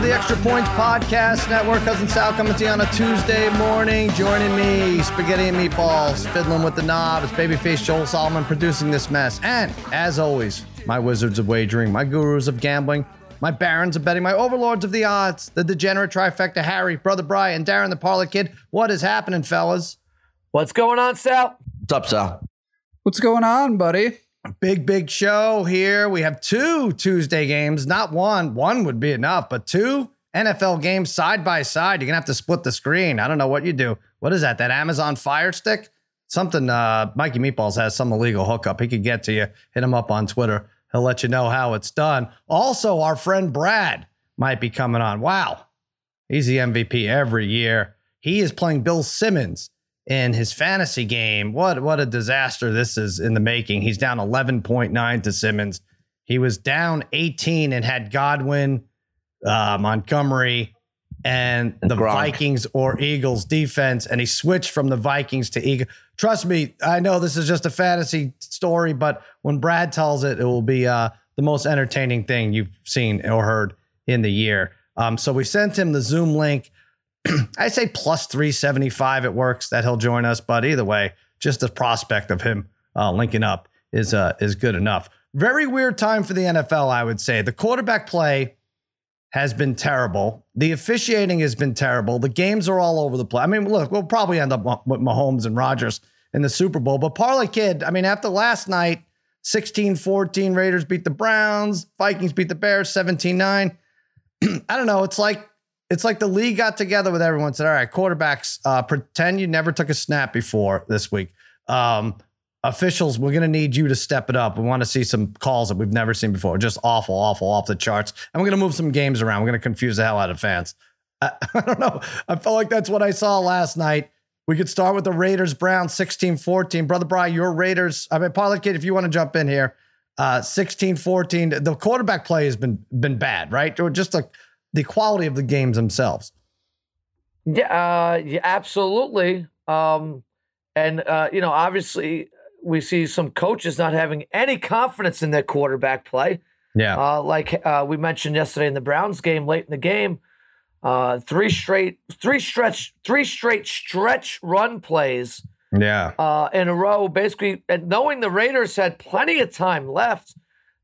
of the Extra Points Podcast Network. Cousin Sal coming to you on a Tuesday morning. Joining me, Spaghetti and Meatballs, fiddling with the knob. It's babyface Joel Solomon producing this mess. And as always, my wizards of wagering, my gurus of gambling, my barons of betting, my overlords of the odds, the degenerate trifecta, Harry, Brother Brian, Darren the Parlay Kid. What is happening, fellas? What's going on, Sal? What's up, Sal? What's going on, buddy? Big, big show here. We have two Tuesday games, not one. One would be enough, but two NFL games side by side. You're going to have to split the screen. I don't know what you do. What is that? That Amazon Fire Stick? Something uh, Mikey Meatballs has some illegal hookup. He could get to you. Hit him up on Twitter. He'll let you know how it's done. Also, our friend Brad might be coming on. Wow. He's the MVP every year. He is playing Bill Simmons in his fantasy game. What what a disaster this is in the making. He's down 11.9 to Simmons. He was down 18 and had Godwin, uh, Montgomery, and the Gronk. Vikings or Eagles defense, and he switched from the Vikings to Eagles. Trust me, I know this is just a fantasy story, but when Brad tells it, it will be uh, the most entertaining thing you've seen or heard in the year. Um, so we sent him the Zoom link. I say plus 375 it works that he'll join us, but either way, just the prospect of him uh, linking up is uh, is good enough. Very weird time for the NFL, I would say. The quarterback play has been terrible. The officiating has been terrible. The games are all over the place. I mean, look, we'll probably end up with Mahomes and Rodgers in the Super Bowl, but Parlay Kid, I mean, after last night, 16-14 Raiders beat the Browns, Vikings beat the Bears 17-9. I don't know, it's like it's like the league got together with everyone and said, all right, quarterbacks, uh, pretend you never took a snap before this week. Um, officials, we're going to need you to step it up. We want to see some calls that we've never seen before. Just awful, awful, off the charts. And we're going to move some games around. We're going to confuse the hell out of fans. I, I don't know. I felt like that's what I saw last night. We could start with the Raiders Browns 16 14. Brother Brian, your Raiders. I mean, Parlay Kid, if you want to jump in here, uh, 16 14. The quarterback play has been been bad, right? Just like the quality of the games themselves. Yeah, uh, yeah, absolutely. Um, and uh, you know, obviously, we see some coaches not having any confidence in their quarterback play. Yeah, uh, like uh, we mentioned yesterday in the Browns game, late in the game, uh, three straight, three stretch, three straight stretch run plays. Yeah, uh, in a row, basically, and knowing the Raiders had plenty of time left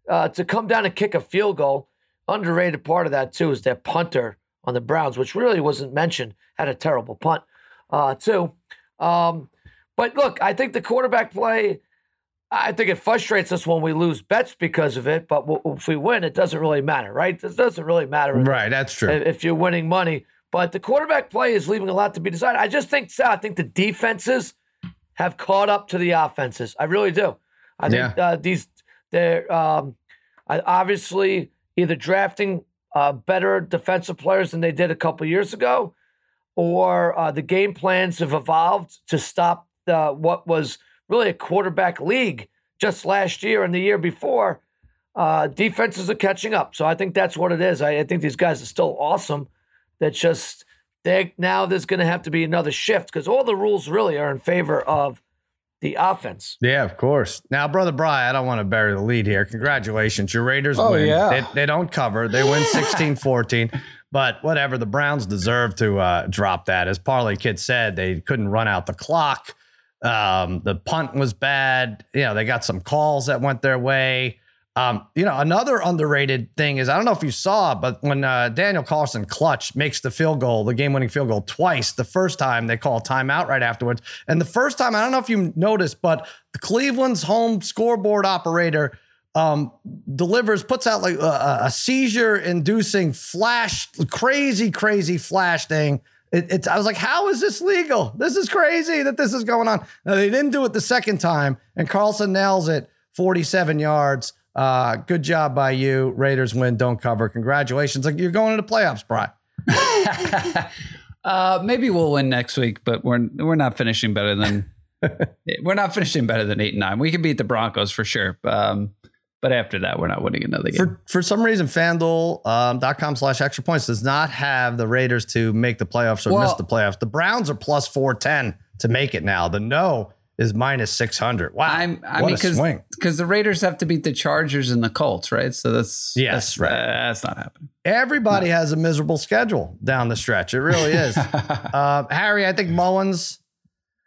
uh, to come down and kick a field goal. Underrated part of that too is that punter on the Browns, which really wasn't mentioned, had a terrible punt uh, too. Um, but look, I think the quarterback play. I think it frustrates us when we lose bets because of it. But if we win, it doesn't really matter, right? It doesn't really matter, right? That's true. If you're winning money, but the quarterback play is leaving a lot to be desired. I just think, Sal, I think the defenses have caught up to the offenses. I really do. I think uh, these they're um, I- obviously either drafting uh, better defensive players than they did a couple years ago, or uh, the game plans have evolved to stop the, what was really a quarterback league just last year and the year before. Uh, defenses are catching up, so I think that's what it is. I, I think these guys are still awesome. That's just they now there's going to have to be another shift because all the rules really are in favor of the offense. Yeah, of course. Now, brother Brian, I don't want to bury the lead here. Congratulations. Your Raiders Oh, win. yeah. They, they don't cover. They win 16-14. But whatever, the Browns deserve to uh, drop that. As Parlay Kid said, they couldn't run out the clock. Um, the punt was bad. You know, they got some calls that went their way. Um, you know, another underrated thing is I don't know if you saw, but when uh, Daniel Carlson clutch makes the field goal, the game-winning field goal twice, the first time they call timeout right afterwards, and the first time I don't know if you noticed, but the Cleveland's home scoreboard operator um, delivers, puts out like a, a seizure-inducing flash, crazy, crazy flash thing. It, it's I was like, how is this legal? This is crazy that this is going on. Now, they didn't do it the second time, and Carlson nails it, 47 yards. Uh, good job by you. Raiders win, don't cover. Congratulations. Like you're going to the playoffs, Brian. Uh, maybe we'll win next week, but we're we're not finishing better than we're not finishing better than eight and nine. We can beat the Broncos for sure, um, but after that, we're not winning another game. For for some reason, FanDuel.com slash extra points does not have the Raiders to make the playoffs or miss the playoffs. The Browns are plus 410 to make it now. The no is minus 600. Wow. I'm, I what mean, a because swing. because the Raiders have to beat the Chargers and the Colts, right? So that's Yes, that's, right. That's not happening. Everybody has a miserable schedule down the stretch. It really is. uh, Harry, I think Mullens,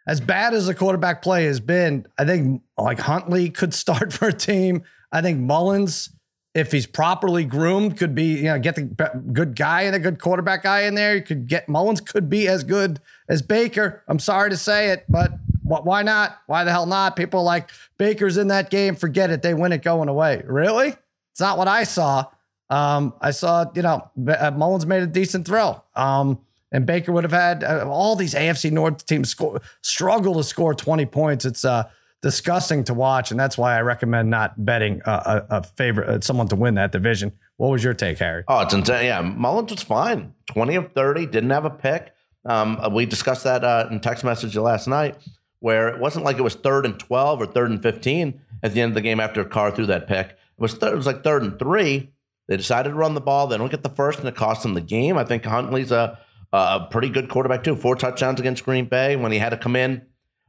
as bad as the quarterback play has been, I think like Huntley could start for a team. I think Mullens, if he's properly groomed, could be, you know, get the good guy and a good quarterback guy in there. You could get Mullens could be as good as Baker. I'm sorry to say it, but why not? Why the hell not? People like Baker's in that game. Forget it. They win it going away. Really? It's not what I saw. Um, I saw, you know, uh, Mullens made a decent throw. Um, and Baker would have had uh, all these AFC North teams score, struggle to score 20 points. It's uh, disgusting to watch. And that's why I recommend not betting uh, a, a favorite, uh, someone to win that division. What was your take, Harry? Oh, it's insane. Yeah, Mullens was fine. 20 of 30, didn't have a pick. Um, we discussed that in text message last night, where it wasn't like it was third and 12 or third and 15 at the end of the game after Carr threw that pick. It was, it was like third and three. They decided to run the ball. They don't get the first, and it cost them the game. I think Huntley's a, a pretty good quarterback, too. Four touchdowns against Green Bay when he had to come in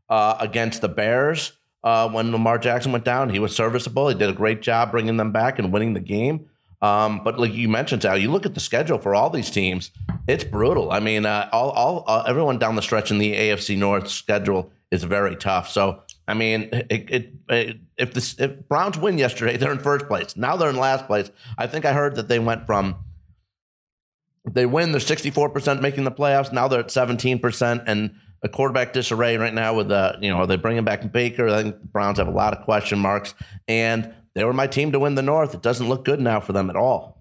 uh, against the Bears. Uh, when Lamar Jackson went down, he was serviceable. He did a great job bringing them back and winning the game. Um, but like you mentioned, Sal, you look at the schedule for all these teams; it's brutal. I mean, uh, all, all uh, everyone down the stretch in the AFC North schedule is very tough. So, I mean, it, it, it, if the if Browns win yesterday, they're in first place. Now they're in last place. I think I heard that they went from they win, they're sixty four percent making the playoffs. Now they're at seventeen percent, and a quarterback disarray right now with the you know are they bringing back Baker? I think the Browns have a lot of question marks, and they were my team to win the North. It doesn't look good now for them at all.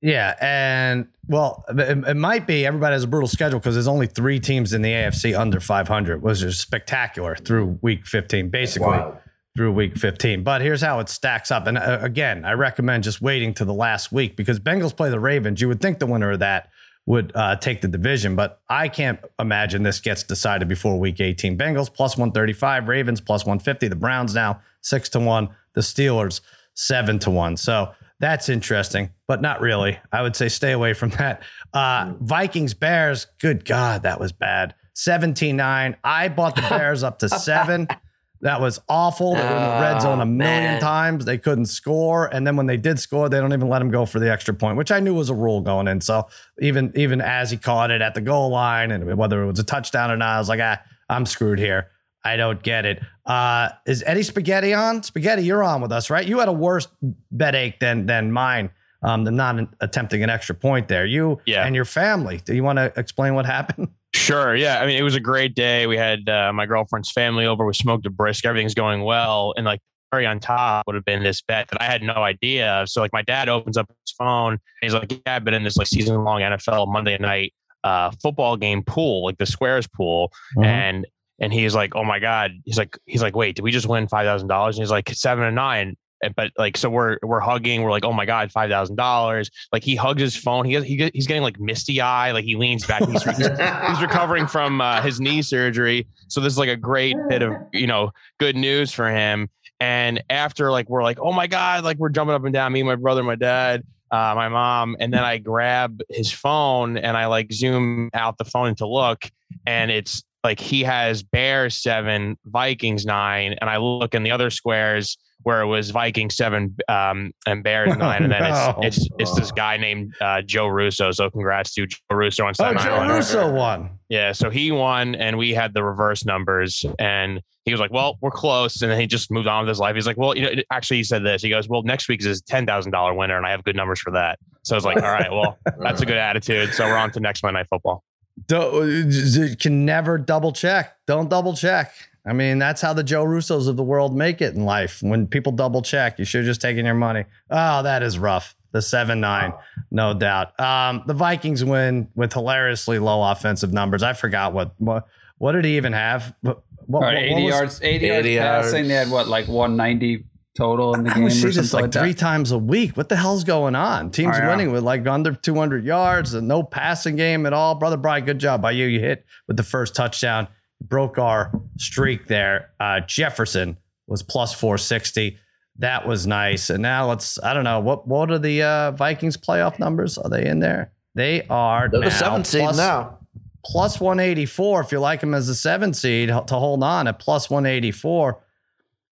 Yeah, and well, it, it might be everybody has a brutal schedule because there's only three teams in the AFC under 500, which is spectacular through week 15, basically Wow. through week 15. But here's how it stacks up. And uh, again, I recommend just waiting to the last week because Bengals play the Ravens. You would think the winner of that would uh, take the division, but I can't imagine this gets decided before week 18. Bengals plus 135, Ravens plus 150, the Browns now six to one, the Steelers seven to one. So that's interesting, but not really. I would say stay away from that. Uh, Vikings, Bears, good God, that was bad. 17 9. I bought the Bears up to seven. That was awful. They were in the red zone a million man. times. They couldn't score, and then when they did score, they don't even let them go for the extra point, which I knew was a rule going in. So even even as he caught it at the goal line, and whether it was a touchdown or not, I was like, ah, I'm screwed here. I don't get it. Uh, is Eddie Spaghetti on? Spaghetti, you're on with us, right? You had a worse bet ache than than mine. Um, than not attempting an extra point there. You Yeah. and your family. Do you want to explain what happened? Sure. Yeah. I mean, it was a great day. We had uh, my girlfriend's family over. We smoked a brisk. Everything's going well. And like very on top would have been this bet that I had no idea. of. So like my dad opens up his phone. And he's like, "Yeah, I've been in this like season long NFL Monday night uh, football game pool, like the Squares pool." And and he's like, "Oh my god!" He's like, "He's like, wait, did we just win five thousand dollars?" And he's like, seven and nine." But like, so we're we're hugging. We're like, "Oh my god, five thousand dollars!" Like he hugs his phone. He he he's getting like misty eye. Like he leans back. He's, he's he's recovering from uh, his knee surgery. So this is like a great bit of you know good news for him. And after like we're like, oh my god, like we're jumping up and down. Me, my brother, my dad, uh, my mom, and then I grab his phone and I like zoom out the phone to look, and it's like he has Bears seven, Vikings nine, and I look in the other squares where it was Vikings seven um, and Bears nine, and then No. it's it's it's this guy named uh, Joe Russo. So congrats to Joe Russo on Oh, Joe Island. Russo won. Yeah, so he won, and we had the reverse numbers, and he was like, "Well, we're close," and then he just moved on with his life. He's like, "Well, you know, actually, he said this. He goes, "Well, next week is his ten thousand dollar winner, and I have good numbers for that." So I was like, "All right, well, that's a good attitude." So we're on to next Monday Night Football. Don't, you can never double check. Don't double check. I mean, that's how the Joe Russos of the world make it in life. When people double check, you should have just taken your money. Oh, that is rough. The seven nine, no doubt. Um, the Vikings win with hilariously low offensive numbers. I forgot what what what did he even have? What, what, All right, what 80 was- yards, 80, 80 yards passing. They had what, like 190 total in the I game or see something this like like three times a week. What the hell's going on? Teams I know. winning with like under 200 yards and no passing game at all. Brother Brian, good job by you. You hit with the first touchdown, broke our streak there. Uh, Jefferson was plus 460. That was nice. And now let's, I don't know, what what are the uh, Vikings playoff numbers? Are they in there? They are They're now the seventh seed now. plus 184 if you like him as a seven seed to hold on at plus 184.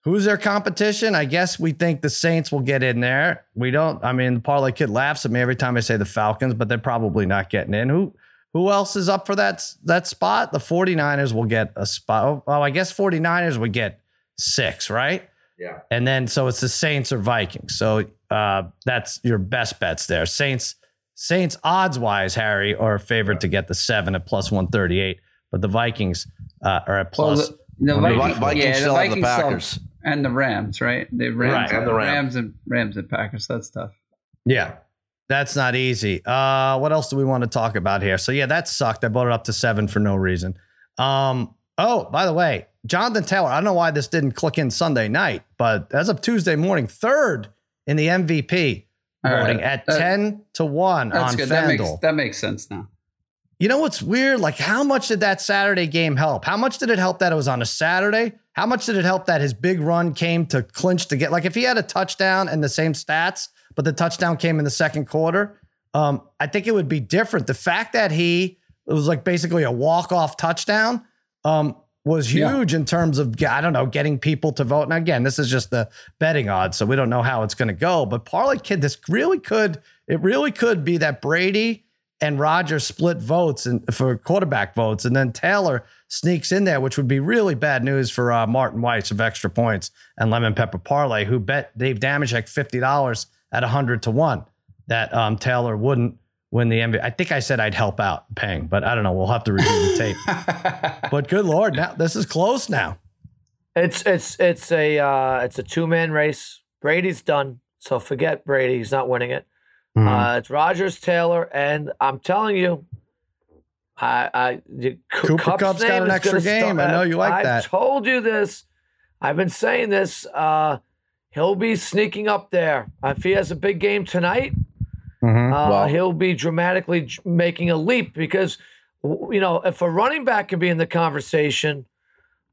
Who's their competition? I guess we think the Saints will get in there. We don't. I mean, the parlay kid laughs at me every time I say the Falcons, but they're probably not getting in. Who who else is up for that that spot? The 49ers will get a spot. Oh, I guess 49ers would get six, right? Yeah. And then so it's the Saints or Vikings. So uh, that's your best bets there. Saints Saints odds wise, Harry, are favored favorite to get the seven at plus 138, but the Vikings uh, are at plus. Well, the, the The Vikings, Vikings yeah, the still have the Vikings still- Packers. And the Rams, right? The Rams, Right. And the Rams. Rams and Rams and Packers. That's tough. Yeah. That's not easy. Uh, what else do we want to talk about here? So yeah, that sucked. I brought it up to seven for no reason. Um, oh, by the way, Jonathan Taylor. I don't know why this didn't click in Sunday night, but as of Tuesday morning, third in the MVP All voting right. at That- ten to one That's on good. That makes FanDuel. that makes sense now. You know what's weird? Like, how much did that Saturday game help? How much did it help that it was on a Saturday? How much did it help that his big run came to clinch to get? Like, if he had a touchdown and the same stats, but the touchdown came in the second quarter, um, I think it would be different. The fact that he it was like basically a walk off touchdown um, was Yeah. huge in terms of I don't know getting people to vote. And again, this is just the betting odds, so we don't know how it's going to go. But parlay kid, this really could it really could be that Brady and Rodgers split votes and for quarterback votes, and then Taylor sneaks in there, which would be really bad news for uh, Martin Weiss of Extra Points and Lemon Pepper Parlay, who bet Dave Dameshek fifty dollars at hundred to one that um, Taylor wouldn't win the MVP. I think I said I'd help out paying, but I don't know. We'll have to review the tape. But good lord, now this is close now. It's it's it's a uh, it's a two man race. Brady's done, so forget Brady. He's not winning it. Mm-hmm. Uh, it's Rodgers, Taylor, and I'm telling you, I, I the, Cooper Kupp's Kupp's got an extra game. I know you like that. I've told you this. I've been saying this. Uh, he'll be sneaking up there. If he has a big game tonight, Mhm. uh, Well- he'll be dramatically making a leap because, you know, if a running back can be in the conversation,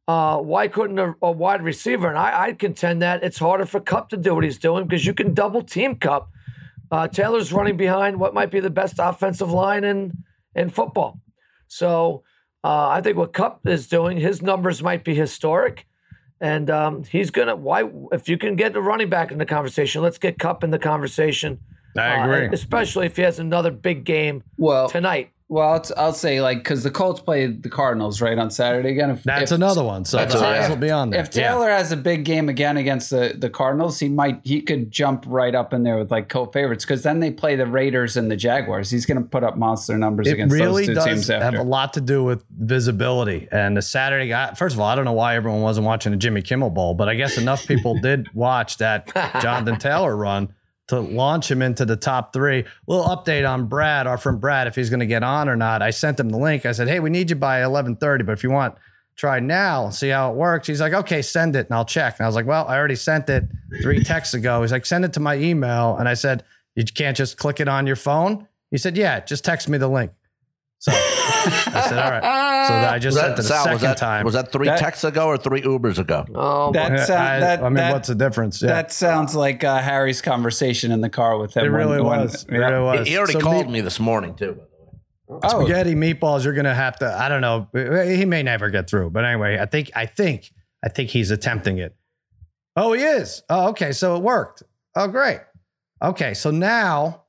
uh, why couldn't a, a wide receiver? And I, I contend that it's harder for Kupp to do what he's doing because you can double team Kupp. Uh, Taylor's running behind what might be the best offensive line in in football. So uh, I think what Kupp is doing, his numbers might be historic. And um, he's gonna. Why? If you can get the running back in the conversation, let's get Kupp in the conversation. I Uh, agree. especially if he has another big game well, tonight. Well, I'll, I'll say like because the Colts play the Cardinals right on Saturday again. If, That's if, another one. So That's the a- will be on there. If Taylor has a big game again against the, the Cardinals, he might he could jump right up in there with like co-favorites because then they play the Raiders and the Jaguars. He's going to put up monster numbers it against really those two does teams have a lot to do with visibility. And the Saturday guy, first of all, I don't know why everyone wasn't watching the Jimmy Kimmel Bowl, but I guess enough people did watch that Jonathan Taylor run to launch him into the top three. little update on Brad, our friend Brad, if he's going to get on or not. I sent him the link. I said, "Hey, we need you by eleven thirty, but if you want." Try now, see how it works. He's like, okay, send it and I'll check. And I was like, well, I already sent it three texts ago. He's like, send it to my email. And I said, you can't just click it on your phone. He said, yeah, just text me the link. So I said, all right. So I just Was sent that, it a Sal, second was that, time. was that three That- texts ago or three Ubers ago? Oh, That my- I, sound- that- I mean, that- what's the difference? Yeah. That sounds like uh, Harry's conversation in the car with him. it really when- when- was. It yeah. really was. He already So called meat- me this morning too. By the way. Oh, spaghetti meatballs. You're gonna have to. I don't know. He may never get through. But anyway, I think. I think. I think he's attempting it. Oh, he is. Oh, okay. So it worked. Oh, great. Okay. So now,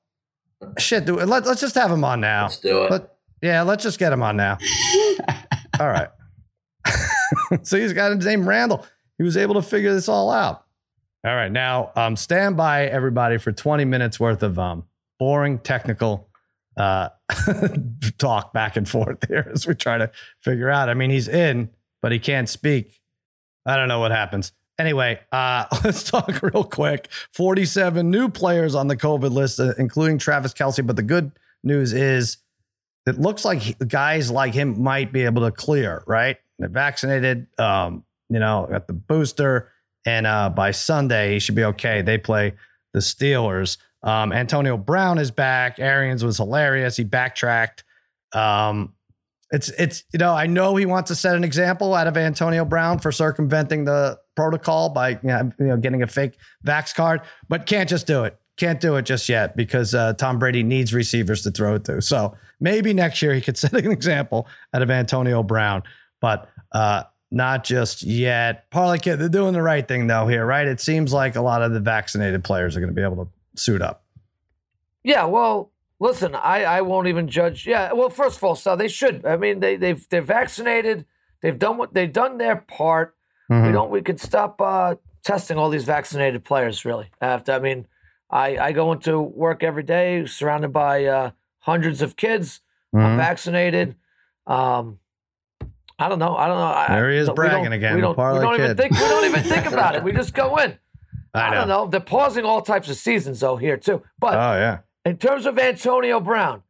shit. Do, let, let's just have him on now. Let's do it. Let, yeah, let's just get him on now. all right. so he's got his name Randall. He was able to figure this all out. All right. Now, um, stand by everybody for 20 minutes worth of um, boring technical uh, talk back and forth here as we try to figure out. I mean, he's in, but he can't speak. I don't know what happens. Anyway, uh, let's talk real quick. 47 new players on the COVID list, uh, including Travis Kelce. But the good news is it looks like guys like him might be able to clear, right? They're vaccinated, um, you know, got the booster. And uh, by Sunday, he should be okay. They play the Steelers. Um, Antonio Brown is back. Arians was hilarious. He backtracked. Um, it's it's you know I know he wants to set an example out of Antonio Brown for circumventing the protocol by you know, you know getting a fake vax card, but can't just do it. Can't do it just yet because uh, Tom Brady needs receivers to throw it to. So maybe next year he could set an example out of Antonio Brown, but uh, not just yet. Parlay Kid, they're doing the right thing though here, right? It seems like a lot of the vaccinated players are going to be able to suit up. Yeah, well, listen, I, I won't even judge. Yeah, well, first of all, so they should. I mean, they they've they're vaccinated. They've done what they've done their part. Mhm. We don't. We could stop uh, testing all these vaccinated players. Really, after I mean, I I go into work every day surrounded by uh, hundreds of kids. I'm Mhm. vaccinated. Um, I don't know. I don't know. I, There he is we don't- bragging again, We don't, we don't even think. We don't even think about it. We just go in. I I, don't know. They're pausing all types of seasons though here too. But Oh yeah. in terms of Antonio Brown,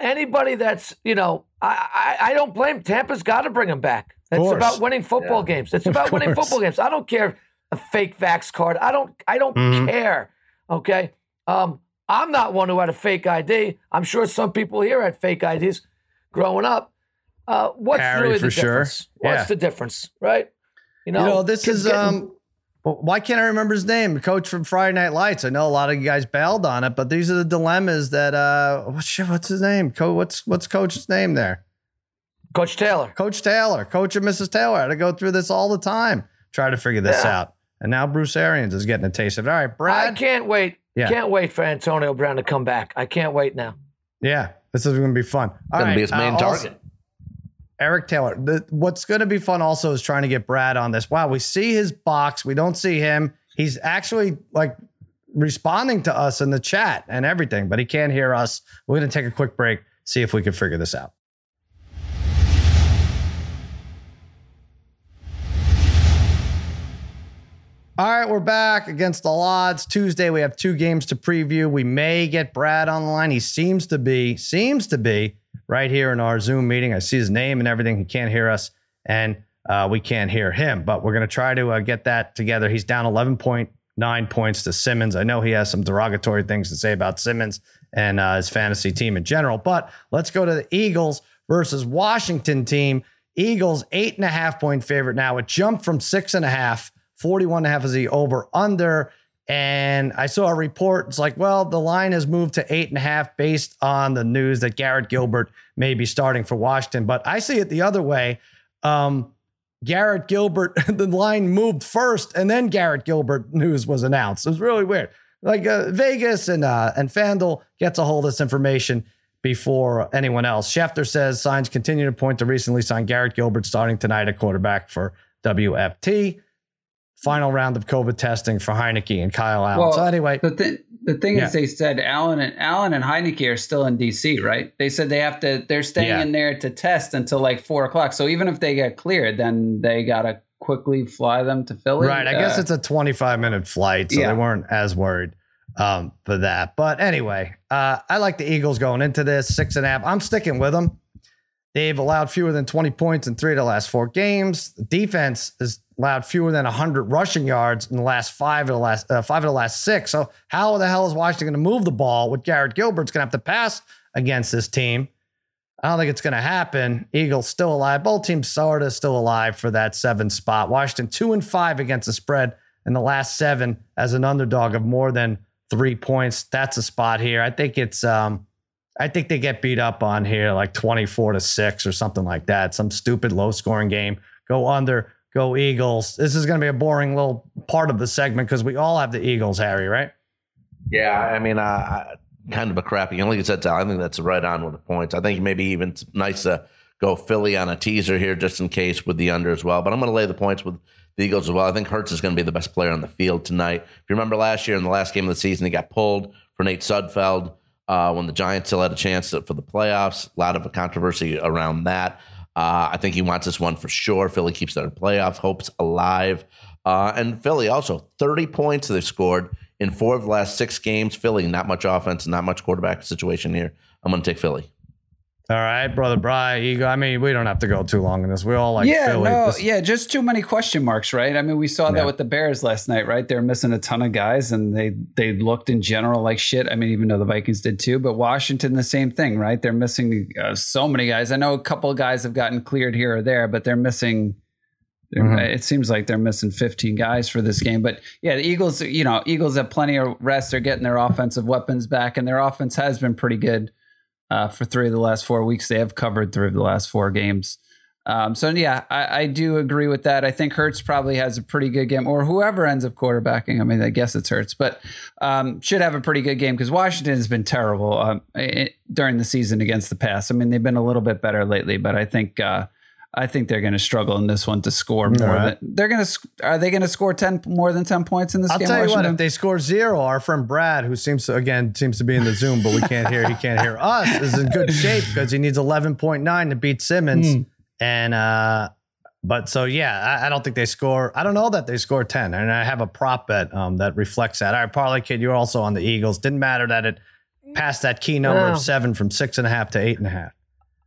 anybody that's you know, I I, I don't blame Tampa's got to bring him back. It's about winning football games. It's about winning football games. I don't care a fake vax card. I don't I don't Mhm. care. Okay. Um, I'm not one who had a fake ID. I'm sure some people here had fake IDs growing up. Uh, what's Harry, really for the sure. difference? What's Yeah. the difference, right? You know, You know, this is getting- um. Why can't I remember his name? Coach from Friday Night Lights. I know a lot of you guys bailed on it, but these are the dilemmas that uh. What's shit, what's his name? Co- what's what's Coach's name there? Coach Taylor. Coach Taylor, Coach and Mrs. Taylor. I had to go through this all the time, try to figure this Yeah. out. And now Bruce Arians is getting a taste of it. All right, Brad. I can't wait. Yeah. Can't wait for Antonio Brown to come back. I can't wait now. Yeah, this is going to be fun. All Gonna right, be his main uh, also- target. Eric Taylor. The, what's going to be fun also is trying to get Brad on this. Wow, we see his box. We don't see him. He's actually like responding to us in the chat and everything, but he can't hear us. We're going to take a quick break, see if we can figure this out. All right, we're back against the odds. Tuesday, we have two games to preview. We may get Brad on the line. He seems to be, seems to be right here in our Zoom meeting. I see his name and everything. He can't hear us, and uh, we can't hear him. But we're going to try to uh, get that together. He's down 11.9 points to Simmons. I know he has some derogatory things to say about Simmons and uh, his fantasy team in general. But let's go to the Eagles versus Washington team. Eagles eight and a half point favorite now. It jumped from six and a half. 41 and a half is the over under. And I saw a report. It's like, well, the line has moved to eight and a half based on the news that Garrett Gilbert may be starting for Washington. But I see it the other way. Um, Garrett Gilbert, the line moved first, and then Garrett Gilbert news was announced. It was really weird. Like uh, Vegas and uh, and FanDuel gets a hold of this information before anyone else. Schefter says signs continue to point to recently signed Garrett Gilbert starting tonight at quarterback for WFT. Final round of COVID testing for Heinicke and Kyle Allen. Well, so anyway, The thing, the thing Yeah. is, they said Allen and Allen and Heinicke are still in DC, right? They said they have to. They're staying Yeah. in there to test until like four o'clock. So even if they get cleared, then they gotta quickly fly them to Philly. Right. I guess Uh, it's a 25 minute flight, so Yeah. they weren't as worried um, for that. But anyway, uh, I like the Eagles going into this six and a half. I'm sticking with them. They've allowed fewer than 20 points in three of the last four games. The defense has allowed fewer than 100 rushing yards in the last five of the last uh, five of the last six. So how the hell is Washington going to move the ball with Garrett Gilbert's going to have to pass against this team? I don't think it's going to happen. Eagles still alive. Both teams sort of still alive for that seven spot. Washington two and five against the spread in the last seven as an underdog of more than three points. That's a spot here. I think it's um, I think they get beat up on here like 24 to 6 or something like that. Some stupid low scoring game. Go under, go Eagles. This is going to be a boring little part of the segment because we all have the Eagles, Harry, right? Yeah, I mean, uh, kind of a crappy. Only get set down. I think that's right on with the points. I think maybe even nice to go Philly on a teaser here just in case with the under as well. But I'm going to lay the points with the Eagles as well. I think Hurts is going to be the best player on the field tonight. If you remember last year in the last game of the season, he got pulled for Nate Sudfeld uh, when the Giants still had a chance to, for the playoffs. A lot of a controversy around that. Uh, I think he wants this one for sure. Philly keeps their playoff hopes alive. Uh, and Philly also 30 points they've scored in four of the last six games. Philly, not much offense, not much quarterback situation here. I'm going to take Philly. All right, brother Bry, Eagle. I mean, we don't have to go too long in this. We all like yeah, Philly. no, This- yeah, just too many question marks, right? I mean, we saw Yeah. that with the Bears last night, right? They're missing a ton of guys, and they they looked in general like shit. I mean, even though the Vikings did too, but Washington the same thing, right? They're missing uh, so many guys. I know a couple of guys have gotten cleared here or there, but they're missing. Mhm. It seems like they're missing 15 guys for this game, but yeah, the Eagles. You know, Eagles have plenty of rest. They're getting their offensive weapons back, and their offense has been pretty good. Uh, for three of the last four weeks. They have covered three of the last four games. Um, so yeah, I, I, do agree with that. I think Hurts probably has a pretty good game, or whoever ends up quarterbacking. I mean, I guess it's Hurts, but um, should have a pretty good game because Washington has been terrible um, it, during the season against the pass. I mean, they've been a little bit better lately, but I think uh, I think they're going to struggle in this one to score more. Right. Than, they're going to are they going to score ten more than ten points in this I'll game? I'll tell you what, if they score zero, our friend Brad, who seems to again seems to be in the Zoom, but we can't hear, he can't hear us, is in good shape because he needs eleven point nine to beat Simmons, mm. and uh, but so yeah, I, I, don't think they score. I don't know that they score ten, and I have a prop bet um, that reflects that. All right, parlay kid, you're also on the Eagles. Didn't matter that it passed that key number of seven from six and a half to eight and a half.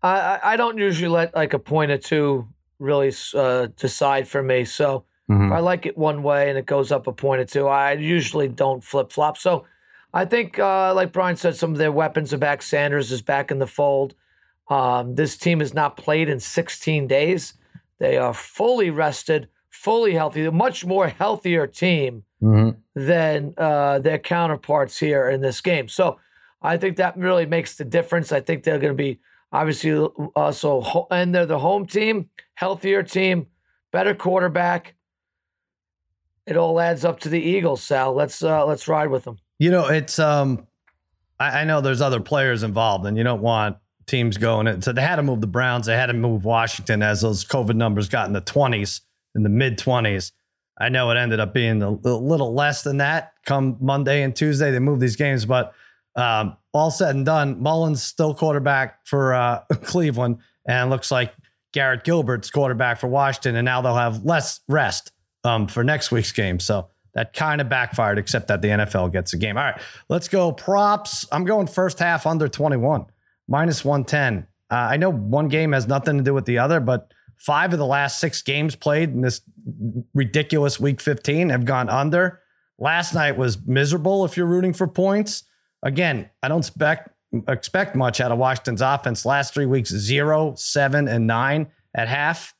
I, I don't usually let like a point or two really uh, decide for me. So mm-hmm. if I like it one way and it goes up a point or two, I usually don't flip flop. So I think, uh, like Brian said, some of their weapons are back. Sanders is back in the fold. Um, this team has not played in 16 days. They are fully rested, fully healthy, a much more healthier team mm-hmm. than uh, their counterparts here in this game. So I think that really makes the difference. I think they're going to be obviously uh, so, and they're the home team healthier team, better quarterback. It all adds up to the Eagles, Sal. Let's uh, let's ride with them. You know, it's um, I, I know there's other players involved, and you don't want teams going. So they had to move the Browns. They had to move Washington as those COVID numbers got in the 20s, in the mid 20s. I know it ended up being a little less than that come Monday and Tuesday. They moved these games, but um, all said and done, Mullens still quarterback for uh, Cleveland, and looks like Garrett Gilbert's quarterback for Washington, and now they'll have less rest um, for next week's game. So that kind of backfired, except that the NFL gets a game. All right, let's go props. I'm going first half under 21, minus 110. Uh, I know one game has nothing to do with the other, but five of the last six games played in this ridiculous week 15 have gone under. Last night was miserable if you're rooting for points. Again, I don't expect expect much out of Washington's offense. Last three weeks, zero, seven, and nine at half.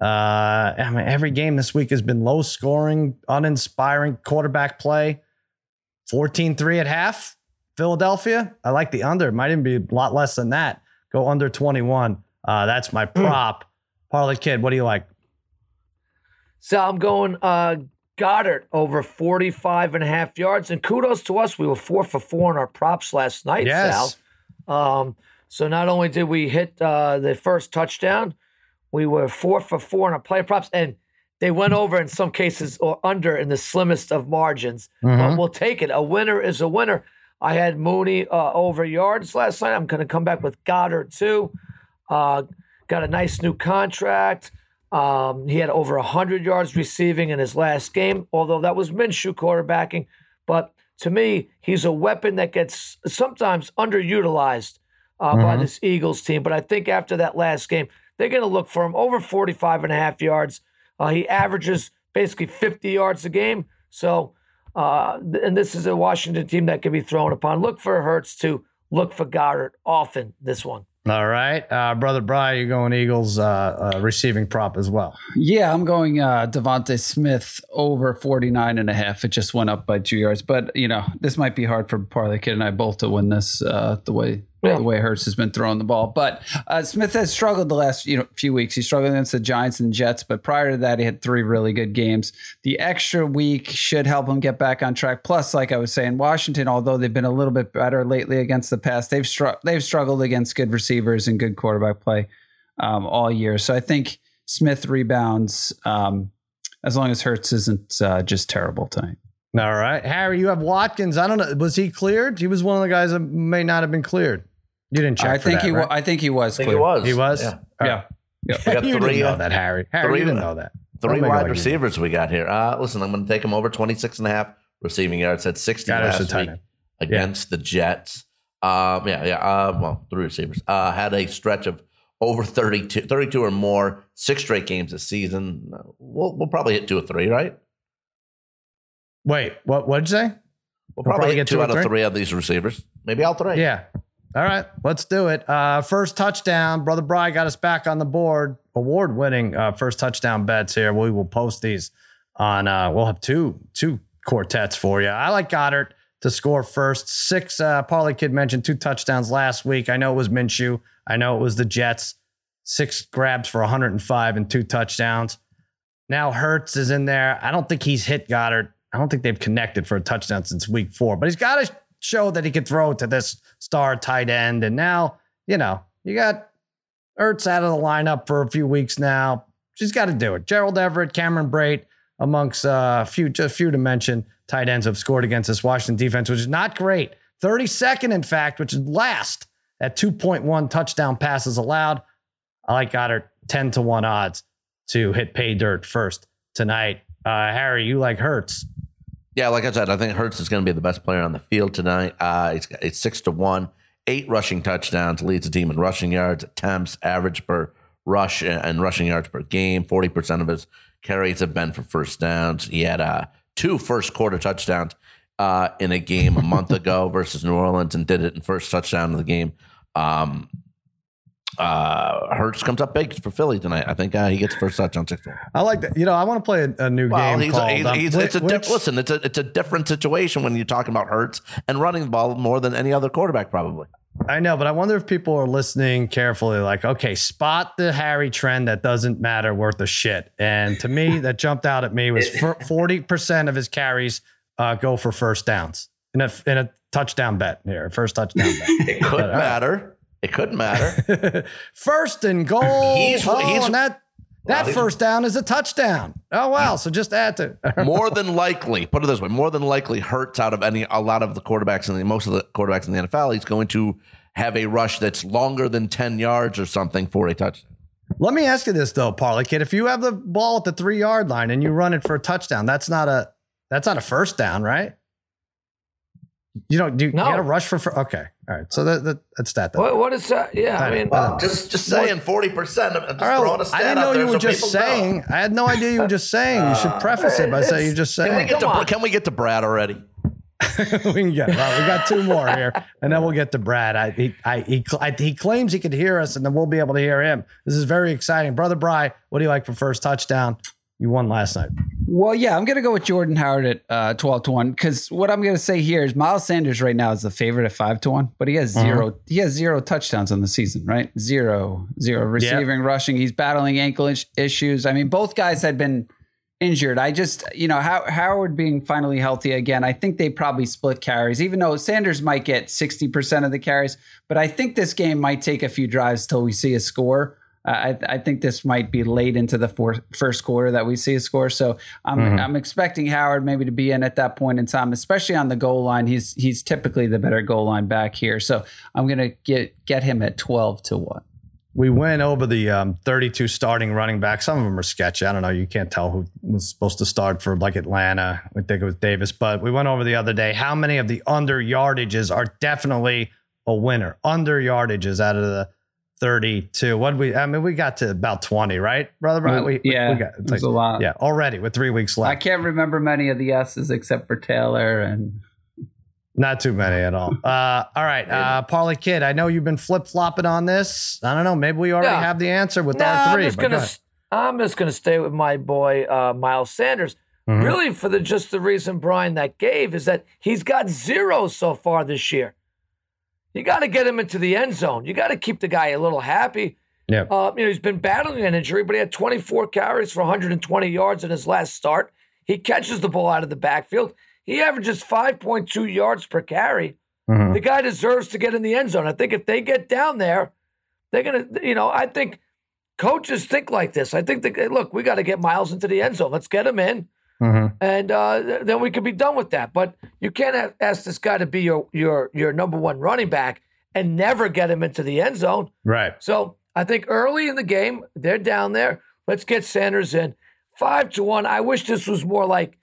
Uh, I mean, every game this week has been low scoring, uninspiring quarterback play. 14 3 at half. Philadelphia, I like the under. It Might even be a lot less than that. Go under 21. Uh, that's my hmm. prop. Parlay Kid, what do you like? So I'm going uh, Goedert over 45 and a half yards. And kudos to us. We were four for four on our props last night, yes. Sal. Um, so not only did we hit uh, the first touchdown, we were four for four on our player props. And they went over in some cases or under in the slimmest of margins. Mm-hmm. But we'll take it. A winner is a winner. I had Mooney uh, over yards last night. I'm going to come back with Goedert, too. Uh, got a nice new contract. Um, he had over 100 yards receiving in his last game, although that was Minshew quarterbacking. But to me, he's a weapon that gets sometimes underutilized uh, mm-hmm. by this Eagles team. But I think after that last game, they're going to look for him over 45 and a half yards. Uh, he averages basically 50 yards a game. So, uh, and this is a Washington team that can be thrown upon. Look for Hurts to look for Goedert often this one. All right. Uh, Brother Brian, you're going Eagles uh, uh, receiving prop as well. Yeah, I'm going uh, DeVonta Smith over 49 and a half. It just went up by two yards. But, you know, this might be hard for Parlay Kid and I both to win this uh, the way yeah. the way Hurts has been throwing the ball. But uh, Smith has struggled the last you know few weeks. He struggled against the Giants and Jets, but prior to that, he had three really good games. The extra week should help him get back on track. Plus, like I was saying, Washington, although they've been a little bit better lately against the pass, they've str- they've struggled against good receivers and good quarterback play um, all year. So I think Smith rebounds um, as long as Hurts isn't uh, just terrible tonight. All right, Harry, you have Watkins. I don't know. Was he cleared? He was one of the guys that may not have been cleared. You didn't check. I think that, he. Right? I think he was. I think he was. He was. Yeah. Yeah. yeah. We got you three, didn't know that, Harry. Harry, three, you didn't know that. Three wide receivers we got here. Uh, listen, I'm going to take him over 26 and a half receiving yards. Had 60 last week against yeah. the Jets. Um, yeah, yeah. Uh, well, three receivers. Uh, had a stretch of over 32, 32 or more, six straight games this season. We'll, we'll probably hit two or three, right? Wait, what? What'd you say? We'll, we'll probably, probably, get two, two out of three of these receivers. Maybe all three. Yeah. All right, let's do it. Uh, first touchdown, brother Bry got us back on the board. Award-winning uh, first touchdown bets here. We will post these on. Uh, we'll have two two quartets for you. I like Goedert to score first. Six, uh, Parlay Kid mentioned two touchdowns last week. I know it was Minshew. I know it was the Jets. Six grabs for 105 and two touchdowns. Now Hurts is in there. I don't think he's hit Goedert. I don't think they've connected for a touchdown since week four, but he's got to show that he can throw to this star tight end. And now, you know, you got Hurts out of the lineup for a few weeks now. She's got to do it. Gerald Everett, Cameron Brate, amongst uh, a few, just a few to mention, tight ends have scored against this Washington defense, which is not great. 32nd, in fact, which is last at 2.1 touchdown passes allowed. I like Goedert 10 to 1 odds to hit pay dirt first tonight. Uh, Harry, you like Hurts. Yeah, like I said, I think Hurts is going to be the best player on the field tonight. Uh, it's, it's six to one, eight rushing touchdowns, leads the team in rushing yards, attempts, average per rush, and rushing yards per game. 40% of his carries have been for first downs. He had uh, two first quarter touchdowns uh, in a game a month ago versus New Orleans and did it in first touchdown of the game. Um, uh, Hurts comes up big for Philly tonight. I think uh, he gets first touch on six. I like that. You know, I want to play a, a new Well, game he's, called. he's, um, he's, which- it's a which- listen. It's a it's a different situation when you're talking about Hurts and running the ball more than any other quarterback, probably. I know, but I wonder if people are listening carefully. Like, okay, spot the Harry trend that doesn't matter worth a shit. And to me, that jumped out at me was forty percent of his carries uh, go for first downs in a in a touchdown bet here, first touchdown bet. It could But, uh, matter. It couldn't matter. first and goal. He's- oh, he's- and that that Well, first down is a touchdown. Oh wow! So just add to. more than likely, put it this way, more than likely Hurts out of any a lot of the quarterbacks in the most of the quarterbacks in the NFL. He's going to have a rush that's longer than 10 yards or something for a touchdown. Let me ask you this though, Parlay Kid. If you have the ball at the three yard line and you run it for a touchdown, that's not a that's not a first down, right? You don't do you No. get a rush for, for okay. All right. So that, that that's that. Then. What, what is that? Yeah, I mean, Well, just just saying 40%. I'm just All right, throwing a stat I didn't know you were so just people know. saying. I had no idea you were just saying. You should uh, preface it by saying you're just saying. Can we, get to, can we get to Brad already? we can get. Well, we got two more here, and then we'll get to Brad. I, he, I, he, I, he claims he could hear us, and then we'll be able to hear him. This is very exciting, brother. Bry, what do you like for first touchdown? You won last night. Well, yeah, I'm going to go with Jordan Howard at uh, 12 to 1 because what I'm going to say here is Miles Sanders right now is the favorite at 5 to 1, but he has 0 he has zero touchdowns on the season, right? Zero, zero receiving, rushing. He's battling ankle issues. I mean, both guys had been injured. I just, you know, How, Howard being finally healthy again, I think they probably split carries, even though Sanders might get 60% of the carries, but I think this game might take a few drives till we see a score. I, I think this might be late into the fourth, first quarter that we see a score. So I'm, I'm expecting Howard maybe to be in at that point in time, especially on the goal line. He's he's typically the better goal line back here. So I'm gonna get get him at 12 to one. We went over the um, 32 starting running backs. Some of them are sketchy. I don't know. You can't tell who was supposed to start for like Atlanta. I think it was Davis, but we went over the other day. How many of the under yardages are definitely a winner? Under yardages out of the 32. What we? I mean, we got to about 20, right, brother? Right? We, yeah, we got it's there's like- a lot. yeah already with three weeks left. I can't remember many of the S's except for Taylor and Not too many at all. Uh, all right, uh, Parlay Kid. I know you've been flip flopping on this. I don't know. Maybe we already Yeah. have the answer with nah, our three. I'm just gonna. I'm just gonna stay with my boy uh, Miles Sanders. Mhm. Really, for the just the reason Brian that gave is that he's got zero so far this year. You got to get him into the end zone. You got to keep the guy a little happy. Yeah. Uh, you know, he's been battling an injury, but he had 24 carries for 120 yards in his last start. He catches the ball out of the backfield. He averages 5.2 yards per carry. Mhm. The guy deserves to get in the end zone. I think if they get down there, they're gonna. You know, I think coaches think like this. I think they look. We got to get Miles into the end zone. Let's get him in Mhm. and uh, th- then we could be done with that. But you can't a- ask this guy to be your your your number one running back and never get him into the end zone. Right. So I think early in the game they're down there. Let's get Sanders in five to one. I wish this was more like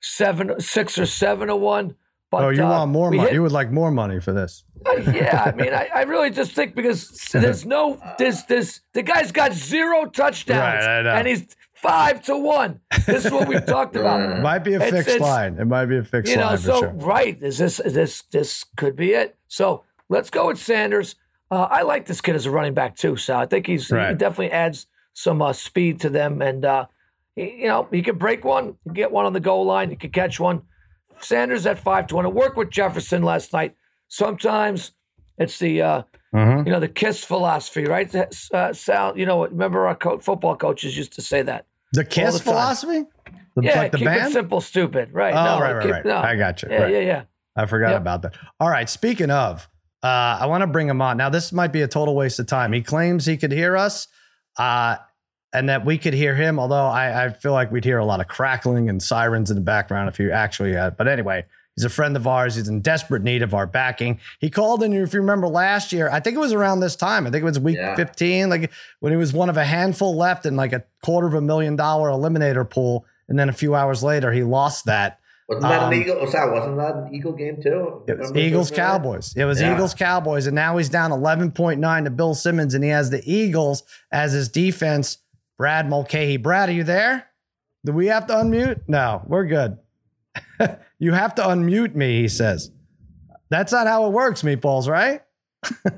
seven, six or seven to one. But oh, you uh, want more money? hit- You would like more money for this. uh, yeah, I mean, I, I really just think because there's no this this the guy's got zero touchdowns Right, and he's five to one. This is what we've talked about. Might be a It's- fixed it's- line. It might be a fixed line. you know, line so sure. right, is this is this this could be it. So let's go with Sanders. Uh, I like this kid as a running back too. So I think he's he definitely adds some uh, speed to them, and uh, he- you know he could break one, get one on the goal line, he could catch one. Sanders at five to one. It worked with Jefferson last night. Sometimes it's the uh, Mhm. you know the kiss philosophy, right? Uh, Sal, you know, remember our co- football coaches used to say that. The kiss the philosophy? The, Yeah, like the keep it simple, stupid, right? Oh, no, right, right, keep- right. no. I got you. Yeah, Right. yeah, yeah. I forgot Yep. about that. All right. Speaking of, uh, I want to bring him on. Now, this might be a total waste of time. He claims he could hear us uh, and that we could hear him, although I, I feel like we'd hear a lot of crackling and sirens in the background if you actually had. But anyway, he's a friend of ours. He's in desperate need of our backing. He called in, if you remember last year, I think it was around this time. I think it was week Yeah. 15, like when he was one of a handful left in like a quarter of a million dollar eliminator pool. And then a few hours later, he lost that. Wasn't that Um, an Eagle? Was that wasn't that an Eagle game too? It was Eagles? Cowboys. It was Yeah. Eagles Cowboys, and now he's down 11.9 to Bill Simmons, and he has the Eagles as his defense. Brad Mulcahy. Brad, are you there? Do we have to unmute? No, we're good. you have to unmute me, he says. That's not how it works, meatballs, right?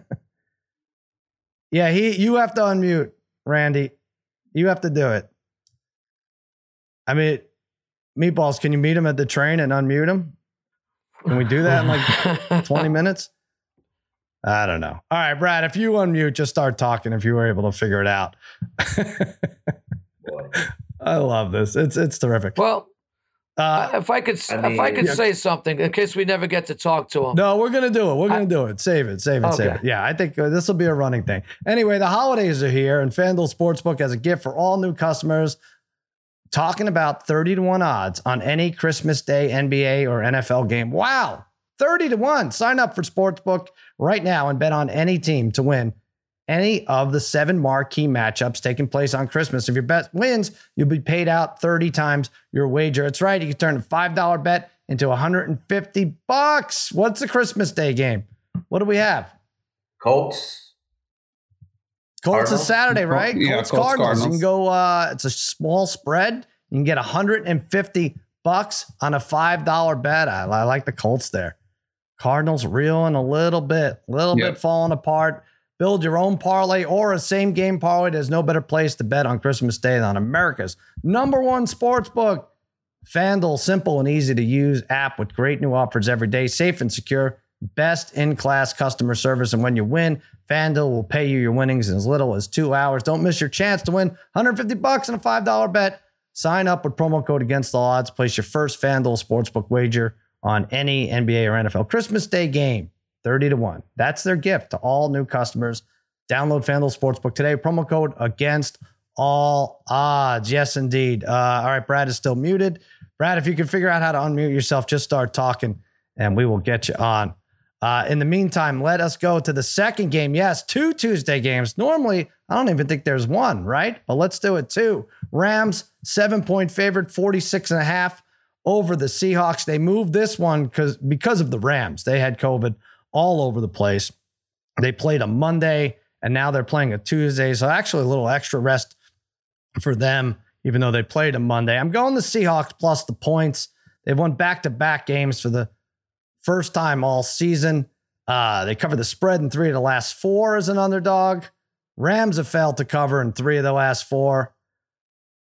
yeah, he you have to unmute, Randy. You have to do it. I mean, meatballs, can you meet him at the train and unmute him? Can we do that in like 20 minutes? I don't know. All right, Brad, if you unmute, just start talking if you were able to figure it out. I love this. It's it's terrific. Well, Uh, if I could, I if I could Yeah. say something in case we never get to talk to him. no, we're gonna do it. We're gonna do it. Save it. Save it. Save it. Yeah, I think uh, this will be a running thing. Anyway, the holidays are here, and FanDuel Sportsbook has a gift for all new customers. Talking about 30 to 1 odds on any Christmas Day NBA or NFL game. Wow. 30 to 1. Sign up for Sportsbook right now and bet on any team to win any of the seven marquee matchups taking place on Christmas. If your bet wins, you'll be paid out 30 times your wager. It's right. You can turn a $5 bet into 150 bucks. What's the Christmas Day game? What do we have? Colts. Colts is Cardinals? Saturday, right? Yeah, Colts, Colts, Cardinals. You can go. Uh, it's a small spread. You can get 150 bucks on a five dollar bet. I, I like the Colts there. Cardinals reeling a little bit, a little Yep. bit falling apart. Build your own parlay or a same game parlay. There's no better place to bet on Christmas Day than America's number one sports book. FanDuel, simple and easy to use app with great new offers every day, safe and secure, best in class customer service. And when you win, FanDuel will pay you your winnings in as little as two hours. Don't miss your chance to win 150 bucks on a $5 bet. Sign up with promo code against the odds. Place your first FanDuel sportsbook wager on any NBA or NFL Christmas Day game. 30 to 1. That's their gift to all new customers. Download FanDuel Sportsbook today. Promo code against all odds. Yes, indeed. Uh, all right, Brad is still muted. Brad, if you can figure out how to unmute yourself, just start talking and we will get you on. Uh, in the meantime, let us go to the second game. Yes, two Tuesday games. Normally, I don't even think there's one, right? But let's do it two. Rams, seven point favorite, 46 and a half over the Seahawks. They moved this one because because of the Rams. They had COVID all over the place. They played a Monday and now they're playing a Tuesday. So actually a little extra rest for them, even though they played a Monday. I'm going the Seahawks plus the points. They've won back-to-back games for the first time all season. Uh, they covered the spread in three of the last four as an underdog. Rams have failed to cover in three of the last four.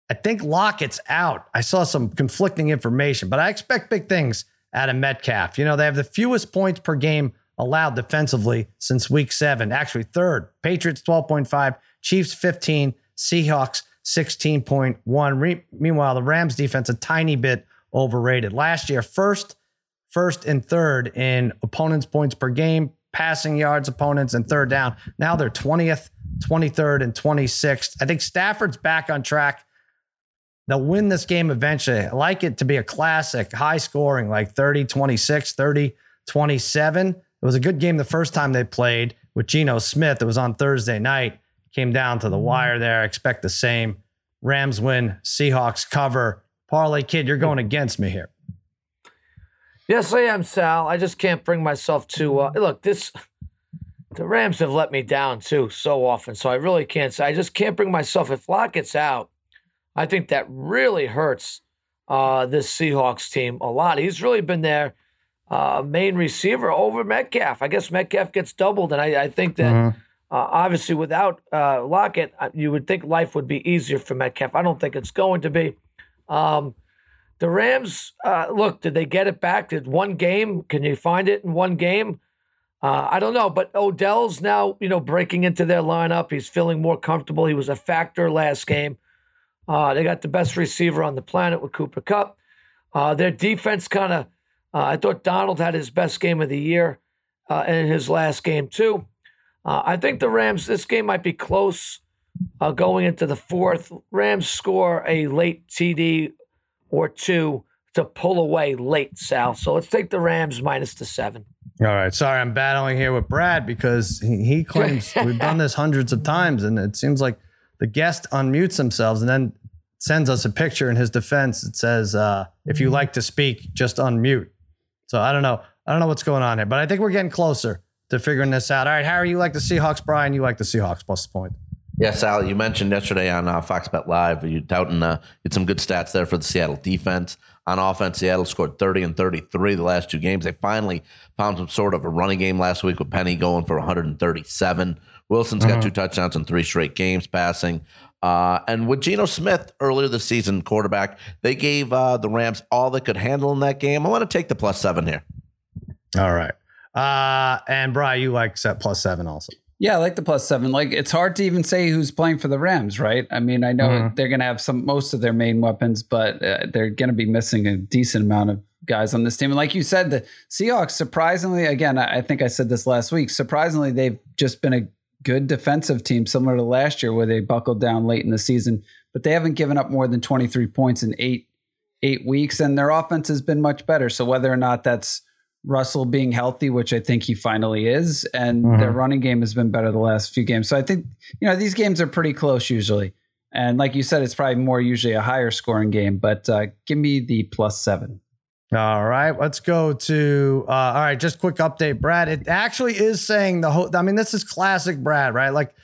I think Lockett's out. I saw some conflicting information, but I expect big things out of Metcalf. You know, they have the fewest points per game allowed defensively since week seven, actually third. Patriots 12.5, Chiefs 15, Seahawks 16.1. Re- meanwhile, the Rams defense a tiny bit overrated. Last year, first, first and third in opponents' points per game, passing yards, opponents, and third down. Now they're 20th, 23rd, and 26th. I think Stafford's back on track. They'll win this game eventually. I like it to be a classic, high scoring, like 30 26, 30 27. It was a good game the first time they played with Geno Smith. It was on Thursday night. Came down to the wire there. I expect the same. Rams win, Seahawks cover. Parlay kid, you're going against me here. Yes, I am, Sal. I just can't bring myself to uh, look. This the Rams have let me down too so often, so I really can't say. I just can't bring myself. If Lockett's out, I think that really hurts uh, this Seahawks team a lot. He's really been their uh, main receiver over Metcalf. I guess Metcalf gets doubled, and I, I think that Mhm. uh, obviously without uh, Lockett, uh, you would think life would be easier for Metcalf. I don't think it's going to be. Um, the Rams, uh, look, did they get it back? Did one game? Can you find it in one game? Uh, I don't know, but Odell's now, you know, breaking into their lineup. He's feeling more comfortable. He was a factor last game. Uh, they got the best receiver on the planet with Cooper Kupp. Uh, their defense kind of, uh, I thought Donald had his best game of the year uh, in his last game, too. Uh, I think the Rams, this game might be close going into the fourth. Rams score a late TD or two to pull away late, Sal. So let's take the Rams minus the seven. All right. Sorry, I'm battling here with Brad because he, he claims we've done this hundreds of times, and it seems like the guest unmutes themselves and then sends us a picture in his defense. It says, uh, "If you like to speak, just unmute." So I don't know. I don't know what's going on here, but I think we're getting closer to figuring this out. All right, Harry, you like the Seahawks. Brian, you like the Seahawks plus the point. Yes, Al, you mentioned yesterday on uh, Fox Bet Live, you touting uh, get some good stats there for the Seattle defense. On offense, Seattle scored 30 and 33 the last two games. They finally found some sort of a running game last week with Penny going for 137. Wilson's got uh-huh. two touchdowns in three straight games passing. Uh, and with Geno Smith earlier this season, quarterback, they gave uh, the Rams all they could handle in that game. I want to take the plus seven here. All right. Uh, and Brian, you like set plus seven also. Yeah, I like the plus seven. Like it's hard to even say who's playing for the Rams, right? I mean, I know mm-hmm. they're going to have some most of their main weapons, but uh, they're going to be missing a decent amount of guys on this team. And like you said, the Seahawks surprisingly, again, I think I said this last week. Surprisingly, they've just been a good defensive team, similar to last year where they buckled down late in the season, but they haven't given up more than twenty three points in eight eight weeks, and their offense has been much better. So whether or not that's Russell being healthy, which I think he finally is, and mm-hmm. their running game has been better the last few games. So I think you know these games are pretty close usually, and like you said, it's probably more usually a higher scoring game. But uh, give me the plus seven. All right, let's go to. Uh, all right, just quick update, Brad. It actually is saying the whole. I mean, this is classic Brad, right? Like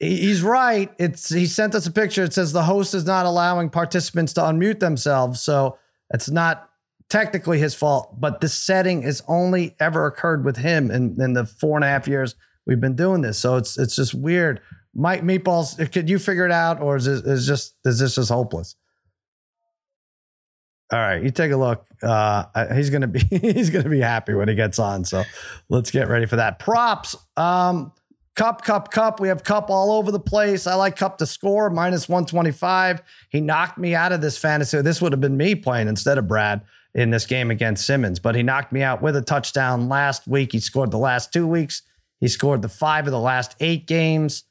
he's right. It's he sent us a picture. It says the host is not allowing participants to unmute themselves, so it's not technically his fault, but the setting has only ever occurred with him in, in the four and a half years we've been doing this. So it's it's just weird. Mike Meatballs, could you figure it out, or is this is just is this just hopeless? All right, you take a look. Uh, he's gonna be he's gonna be happy when he gets on. So let's get ready for that. Props. Um, Kupp, cup, Kupp. We have Kupp all over the place. I like Kupp to score minus 125. He knocked me out of this fantasy. This would have been me playing instead of Brad in this game against Simmons, but he knocked me out with a touchdown last week. He scored the last two weeks. He scored the five of the last eight games.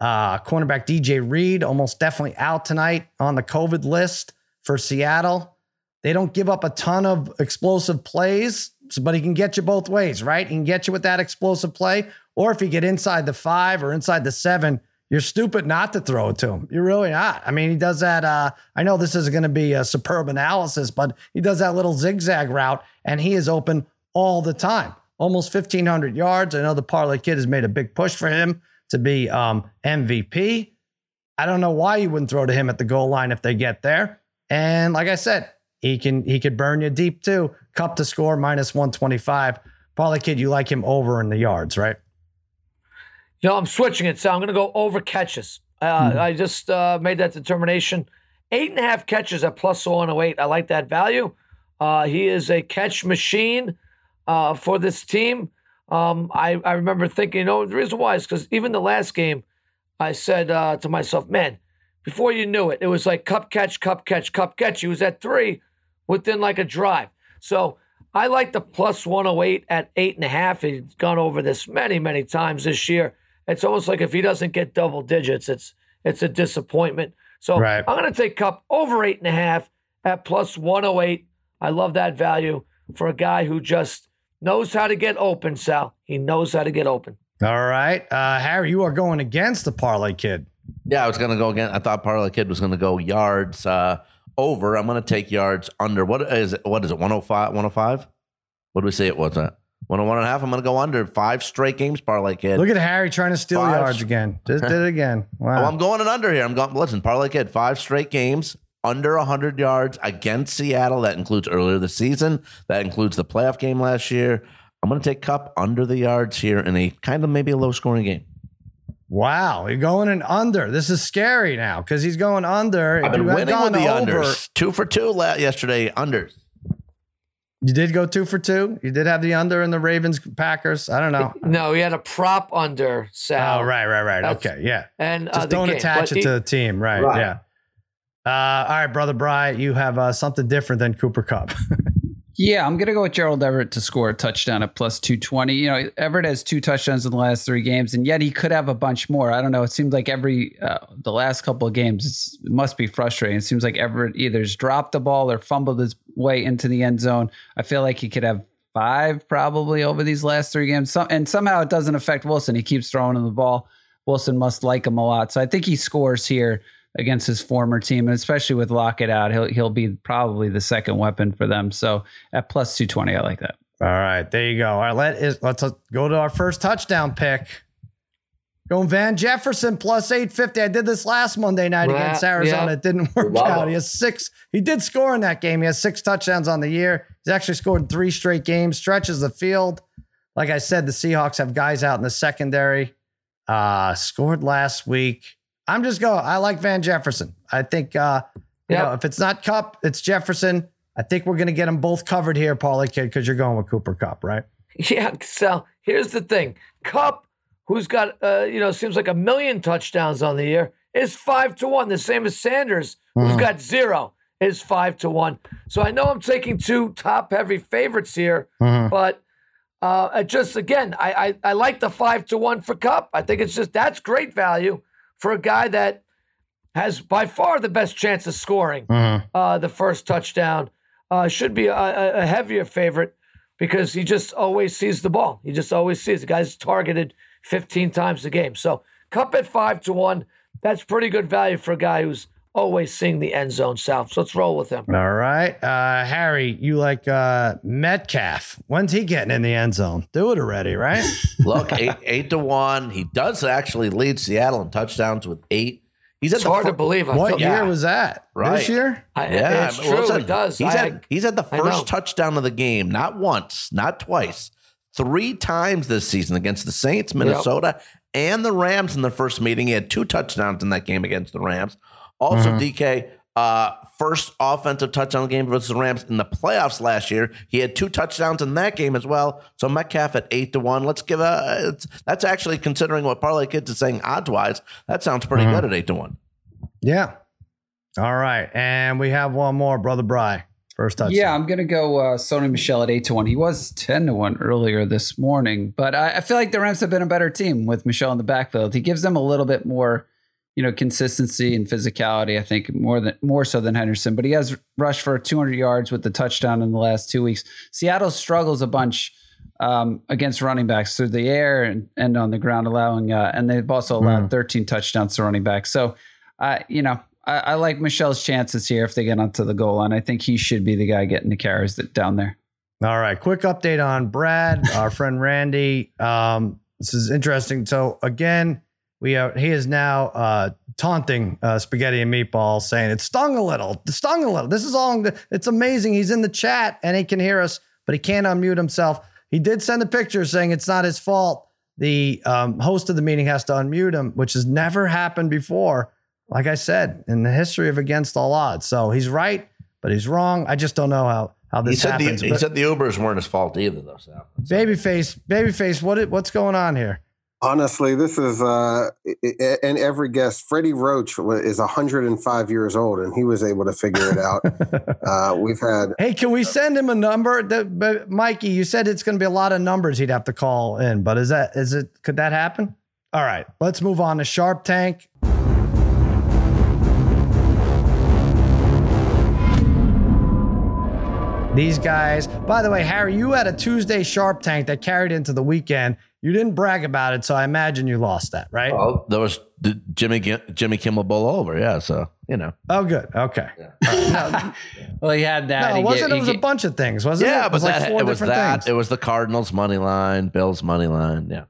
Uh, cornerback DJ Reed almost definitely out tonight on the COVID list for Seattle. They don't give up a ton of explosive plays, but he can get you both ways, right? He can get you with that explosive play, or if you get inside the five or inside the seven, you're stupid not to throw it to him. You're really not. I mean, he does that. Uh, I know this is going to be a superb analysis, but he does that little zigzag route, and he is open all the time. Almost 1,500 yards. I know the parlay kid has made a big push for him to be um, MVP. I don't know why you wouldn't throw to him at the goal line if they get there. And like I said, he can he could burn you deep too. Kupp to score minus 125. Parlay kid, you like him over in the yards, right? You know, I'm switching it, so I'm going to go over catches. Uh, mm-hmm. I just uh, made that determination. Eight and a half catches at plus 108. I like that value. Uh, he is a catch machine uh, for this team. Um, I, I remember thinking, you know, the reason why is because even the last game, I said uh, to myself, man, before you knew it, it was like Kupp catch, Kupp catch, Kupp catch. He was at three within like a drive. So I like the plus 108 at eight and a half. He's gone over this many, many times this year it's almost like if he doesn't get double digits, it's it's a disappointment. So right. I'm going to take Kupp over eight and a half at plus 108. I love that value for a guy who just knows how to get open, Sal. He knows how to get open. All right. Uh, Harry, you are going against the parlay kid. Yeah, I was going to go again. I thought parlay kid was going to go yards uh, over. I'm going to take yards under. What is it? What is it? 105? 105? What do we say it was at? One and one and a half. I'm going to go under five straight games parlay kid. Look at Harry trying to steal five yards again. Just did it again. Wow. Oh, I'm going an under here. I'm going. Listen, parlay kid. Five straight games under 100 yards against Seattle. That includes earlier the season. That includes the playoff game last year. I'm going to take Kupp under the yards here in a kind of maybe a low scoring game. Wow, you're going in under. This is scary now because he's going under. I've been winning with the over- unders. Two for two la- yesterday. Unders. You did go two for two. You did have the under in the Ravens Packers. I don't know. No, he had a prop under Sal. Oh, right, right, right. That's- Okay, yeah. And uh, Just don't game. attach But it he- to the team. Right, Right. yeah. Uh, all right, brother Bry, you have uh, something different than Cooper Kupp. Yeah, I'm gonna go with Gerald Everett to score a touchdown at plus two twenty. You know, Everett has two touchdowns in the last three games, and yet he could have a bunch more. I don't know. It seems like every uh, the last couple of games, it must be frustrating. It seems like Everett either's dropped the ball or fumbled his way into the end zone. I feel like he could have five probably over these last three games, and somehow it doesn't affect Wilson. He keeps throwing him the ball. Wilson must like him a lot, so I think he scores here against his former team, and especially with Lockett out, he'll he'll be probably the second weapon for them. So at plus two twenty, I like that. all right, there you go. All right, let is let's uh, go to our first touchdown pick. Going Van Jefferson plus 850. I did this last Monday night Yeah, against Arizona. yeah. It didn't work Love out. He has six. He did score in that game. He has six touchdowns on the year. He's actually scored in three straight games, stretches the field. Like I said, the Seahawks have guys out in the secondary. Uh, scored last week. I'm just going. I like Van Jefferson. I think uh, you Yep. know, if it's not Kupp, it's Jefferson. I think we're going to get them both covered here, Parlay Kid, because you're going with Cooper Kupp, right? Yeah, so here's the thing. Kupp, who's got uh, you know, seems like a million touchdowns on the year, is five to one. The same as Sanders, who's Mhm. got zero, is five to one. So I know I'm taking two top heavy favorites here, but uh just again, I, I I like the five to one for Kupp. I think it's just that's great value for a guy that has by far the best chance of scoring uh, the first touchdown. Uh, should be a, a, heavier favorite because he just always sees the ball. He just always sees the guy's targeted 15 times a game. So Kupp at five to one. That's pretty good value for a guy who's always seeing the end zone south. So let's roll with him. All right. Uh, Harry, you like uh, Metcalf. When's he getting in the end zone? Do it already, right? Look, eight, eight to one. He does actually lead Seattle in touchdowns with eight. He's at It's the hard fir- to believe. I what feel, year yeah. was that? Right. This year? I, Yeah, it's well, true. listen, it does. He's I- at he's at the first touchdown of the game, not once, not twice, three times this season against the Saints, Minnesota, and the Rams in the first meeting. He had two touchdowns in that game against the Rams. Also, Mhm. DK, uh, first offensive touchdown game versus the Rams in the playoffs last year. He had two touchdowns in that game as well. So Metcalf at eight to one. Let's give a. It's, that's actually considering what Parlay Kids is saying odds wise. That sounds pretty Mhm. good at eight to one. Yeah. All right. And we have one more, Brother Bry. First touchdown. Yeah, I'm gonna go uh, Sony Michel at eight to one. He was ten to one earlier this morning, but I, I feel like the Rams have been a better team with Michel in the backfield. He gives them a little bit more, you know, consistency and physicality. I think more than more so than Henderson. But he has rushed for 200 yards with the touchdown in the last two weeks. Seattle struggles a bunch um, against running backs through the air and, and on the ground, allowing uh, and they've also allowed 13 touchdowns to running backs. So, uh, you know, I, I like Michel's chances here if they get onto the goal line. I think he should be the guy getting the carries that down there. All right. Quick update on Brad, our friend Randy. Um, this is interesting. So again, we are he is now uh, taunting uh, spaghetti and meatballs, saying it stung a little, it stung a little. This is all. It's amazing. He's in the chat and he can hear us, but he can't unmute himself. He did send a picture saying it's not his fault. The um, host of the meeting has to unmute him, which has never happened before. Like I said, in the history of Against All Odds. So he's right, but he's wrong. I just don't know how how He this said, the, happens. he said the Ubers weren't his fault either, though. So. Babyface, babyface, what what's going on here? Honestly, this is uh, i- i- and every guest. Freddie Roach is 105 years old, and he was able to figure it out. uh, we've had Hey, can we send him a number? That, but Mikey, you said it's going to be a lot of numbers he'd have to call in, but is that is it? Could that happen? All right, let's move on to Sharp Tank. These guys, by the way, Harry, you had a Tuesday Sharp Tank that carried into the weekend. You didn't brag about it, so I imagine you lost that, right? Well, there was the Jimmy Jimmy Kimmel Bowl over, yeah. So you know, Oh, good. Okay. Well, he had that. No, He it wasn't. ga- it was he a bunch of things, wasn't it? yeah, It but was like that four it was different that things. it was the Cardinals money line, Bills money line, yeah.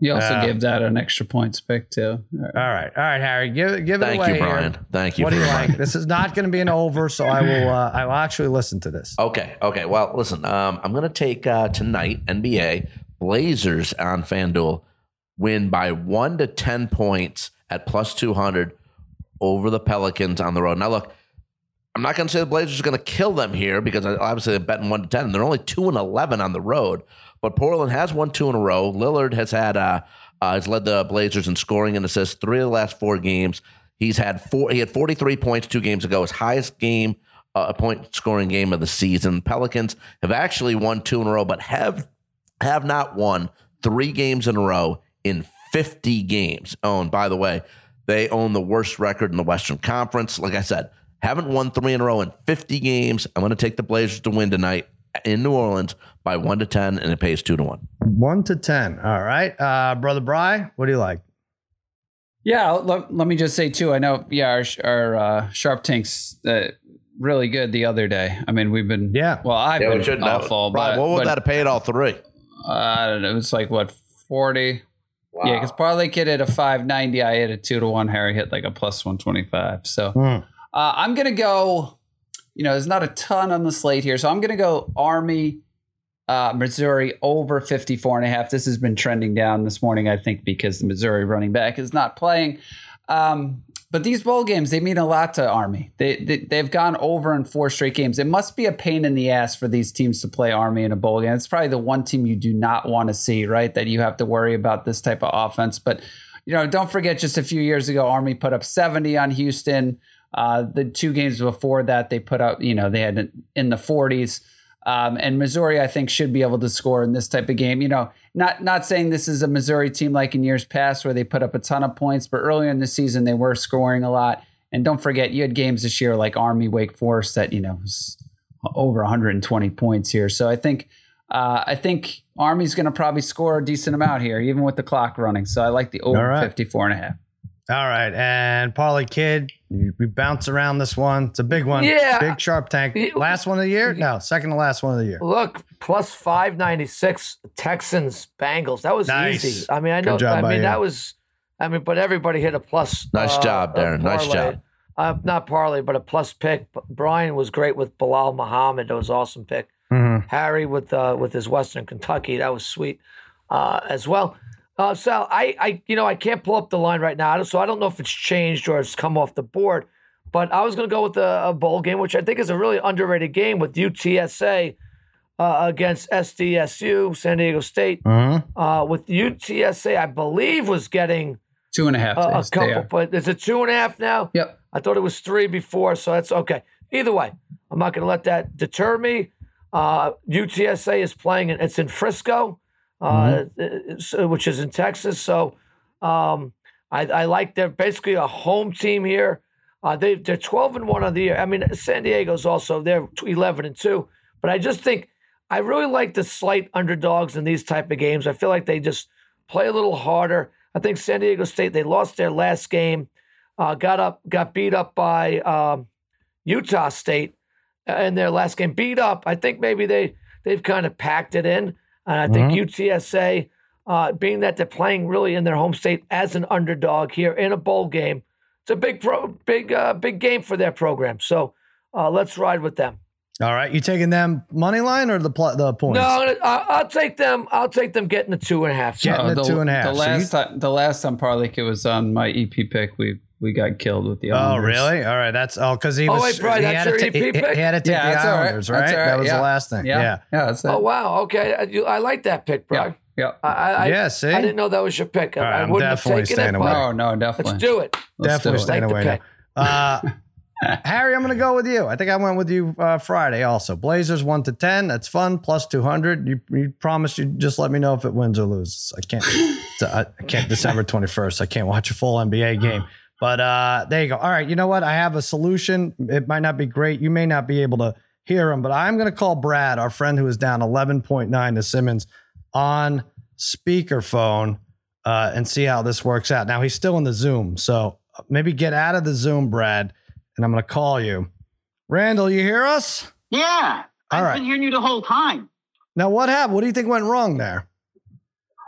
He also Yeah. gave that an extra points pick too. All right, all right, Harry, give it, give it Thank away you, Brian. here. Thank you. What do you like? This is not going to be an over, so I will. Uh, I will actually listen to this. Okay. Okay. Well, listen, um, I'm going to take uh, tonight NBA Blazers on FanDuel win by one to 10 points at plus 200 over the Pelicans on the road. Now, look, I'm not going to say the Blazers are going to kill them here because obviously they're betting 1 to 10. They're only 2 and 11 on the road, but Portland has won two in a row. Lillard has had, uh, uh, has led the Blazers in scoring and assists three of the last four games. He's had four, he had 43 points two games ago, his highest game, uh, point scoring game of the season. Pelicans have actually won two in a row, but have have not won three games in a row in 50 games. Oh, and by the way, they own the worst record in the Western Conference. Like I said, haven't won three in a row in 50 games. I'm going to take the Blazers to win tonight in New Orleans by one to 10, and it pays two to one. One to 10. All right. Uh, Brother Bry, what do you like? Yeah, let, let me just say too. I know, yeah, our, our uh, sharp tanks uh, really good the other day. I mean, we've been Yeah. Well, I've Yeah, been should know. awful, Brian, but, what would but that have paid all three? I don't know. It's like what forty. Yeah, because Parlay Kid hit a five ninety. I hit a two to one. Harry hit like a plus one twenty five. So Hmm. uh, I'm gonna go. You know, there's not a ton on the slate here, so I'm gonna go Army, uh, Missouri over 54 and a half. This has been trending down this morning, I think, because the Missouri running back is not playing. Um, but these bowl games, they mean a lot to Army. They, they they've gone over in four straight games. It must be a pain in the ass for these teams to play Army in a bowl game. It's probably the one team you do not want to see, right? That you have to worry about this type of offense. But you know, don't forget, just a few years ago, Army put up 70 on Houston. Uh, the two games before that, they put up, you know, they had in the 40s. Um, and Missouri, I think, should be able to score in this type of game. You know, not not saying this is a Missouri team like in years past where they put up a ton of points, but earlier in the season they were scoring a lot. And don't forget, you had games this year like Army, Wake Forest that you know was over 120 points here. So I think uh, I think Army's going to probably score a decent amount here, even with the clock running. So I like the over right. 54 and a half. All right. And Parlay Kid, you- we bounce around this one. It's a big one. Yeah. Big sharp tank. Last one of the year? No, second to last one of the year. Look, plus 596 Texans Bengals. That was Nice. easy. I mean, I Good know job I by mean you. that was I mean, but everybody hit a plus. Nice uh, job, Darren. Nice job. Uh, not parlay, but a plus pick. Brian was great with Bilal Muhammad. That was awesome pick. Mhm. Harry with uh, with his Western Kentucky. That was sweet uh, as well. Uh, Sal, I, I, you know, I can't pull up the line right now, so I don't know if it's changed or it's come off the board. But I was going to go with a, a bowl game, which I think is a really underrated game with UTSA uh, against SDSU, San Diego State. Mhm. Uh, with UTSA, I believe was getting Two and a half. a, a couple, but is it two and a half now? Yep. I thought it was three before, so that's okay. Either way, I'm not going to let that deter me. Uh, UTSA is playing, and it's in Frisco, uh, it's- which is in Texas. So um, I, I like they're basically a home team here. Uh, they they're 12 and one on the year. I mean, San Diego's also they're 11 and two, but I just think I really like the slight underdogs in these type of games. I feel like they just play a little harder. I think San Diego State they lost their last game, uh, got up, got beat up by um, Utah State in their last game. Beat up. I think maybe they they've kind of packed it in, and I think UTSA, uh, being that they're playing really in their home state as an underdog here in a bowl game, it's a big pro, big uh, big game for their program. So uh, let's ride with them. All right. You taking them money line or the pl- the points? No, I, I'll take them. I'll take them getting the two and a half. Yeah. Getting it the, two and a half. The So last time, the last time Parlay Kid was on my EP pick, we we got killed with the. Oh, really? All right. That's oh, because he Oh, was. wait, Brian, he, had to your ta- EP he, he had to take Yeah, the that's. Islanders, That's right? all right. That was Yeah. the last thing. Yeah, Yeah. yeah, that's it. Oh wow. Okay, I, you, I like that pick, bro. yeah, yeah. I, I, Yeah, I, see? I didn't know that was your pick. I, All right, I I'm wouldn't have definitely taken staying it, away. but Oh no, definitely. let's do it. Let's Definitely do it. staying the away now. Uh, Harry, I'm going to go with you. I think I went with you uh, Friday also. Blazers 1 to 10. That's fun. Plus 200. You, you promised you just let me know if it wins or loses. I can't. I, a- I can't. December 21st. I can't watch a full NBA game. But uh, there you go. All right. You know what? I have a solution. It might not be great. You may not be able to hear him, but I'm going to call Brad, our friend who is down 11.9 to Simmons, on speakerphone uh, and see how this works out. Now he's still in the Zoom, so maybe get out of the Zoom, Brad, and I'm going to call you. Randall, you hear us? Yeah. All I've right. been hearing you the whole time. Now what happened? What do you think went wrong there?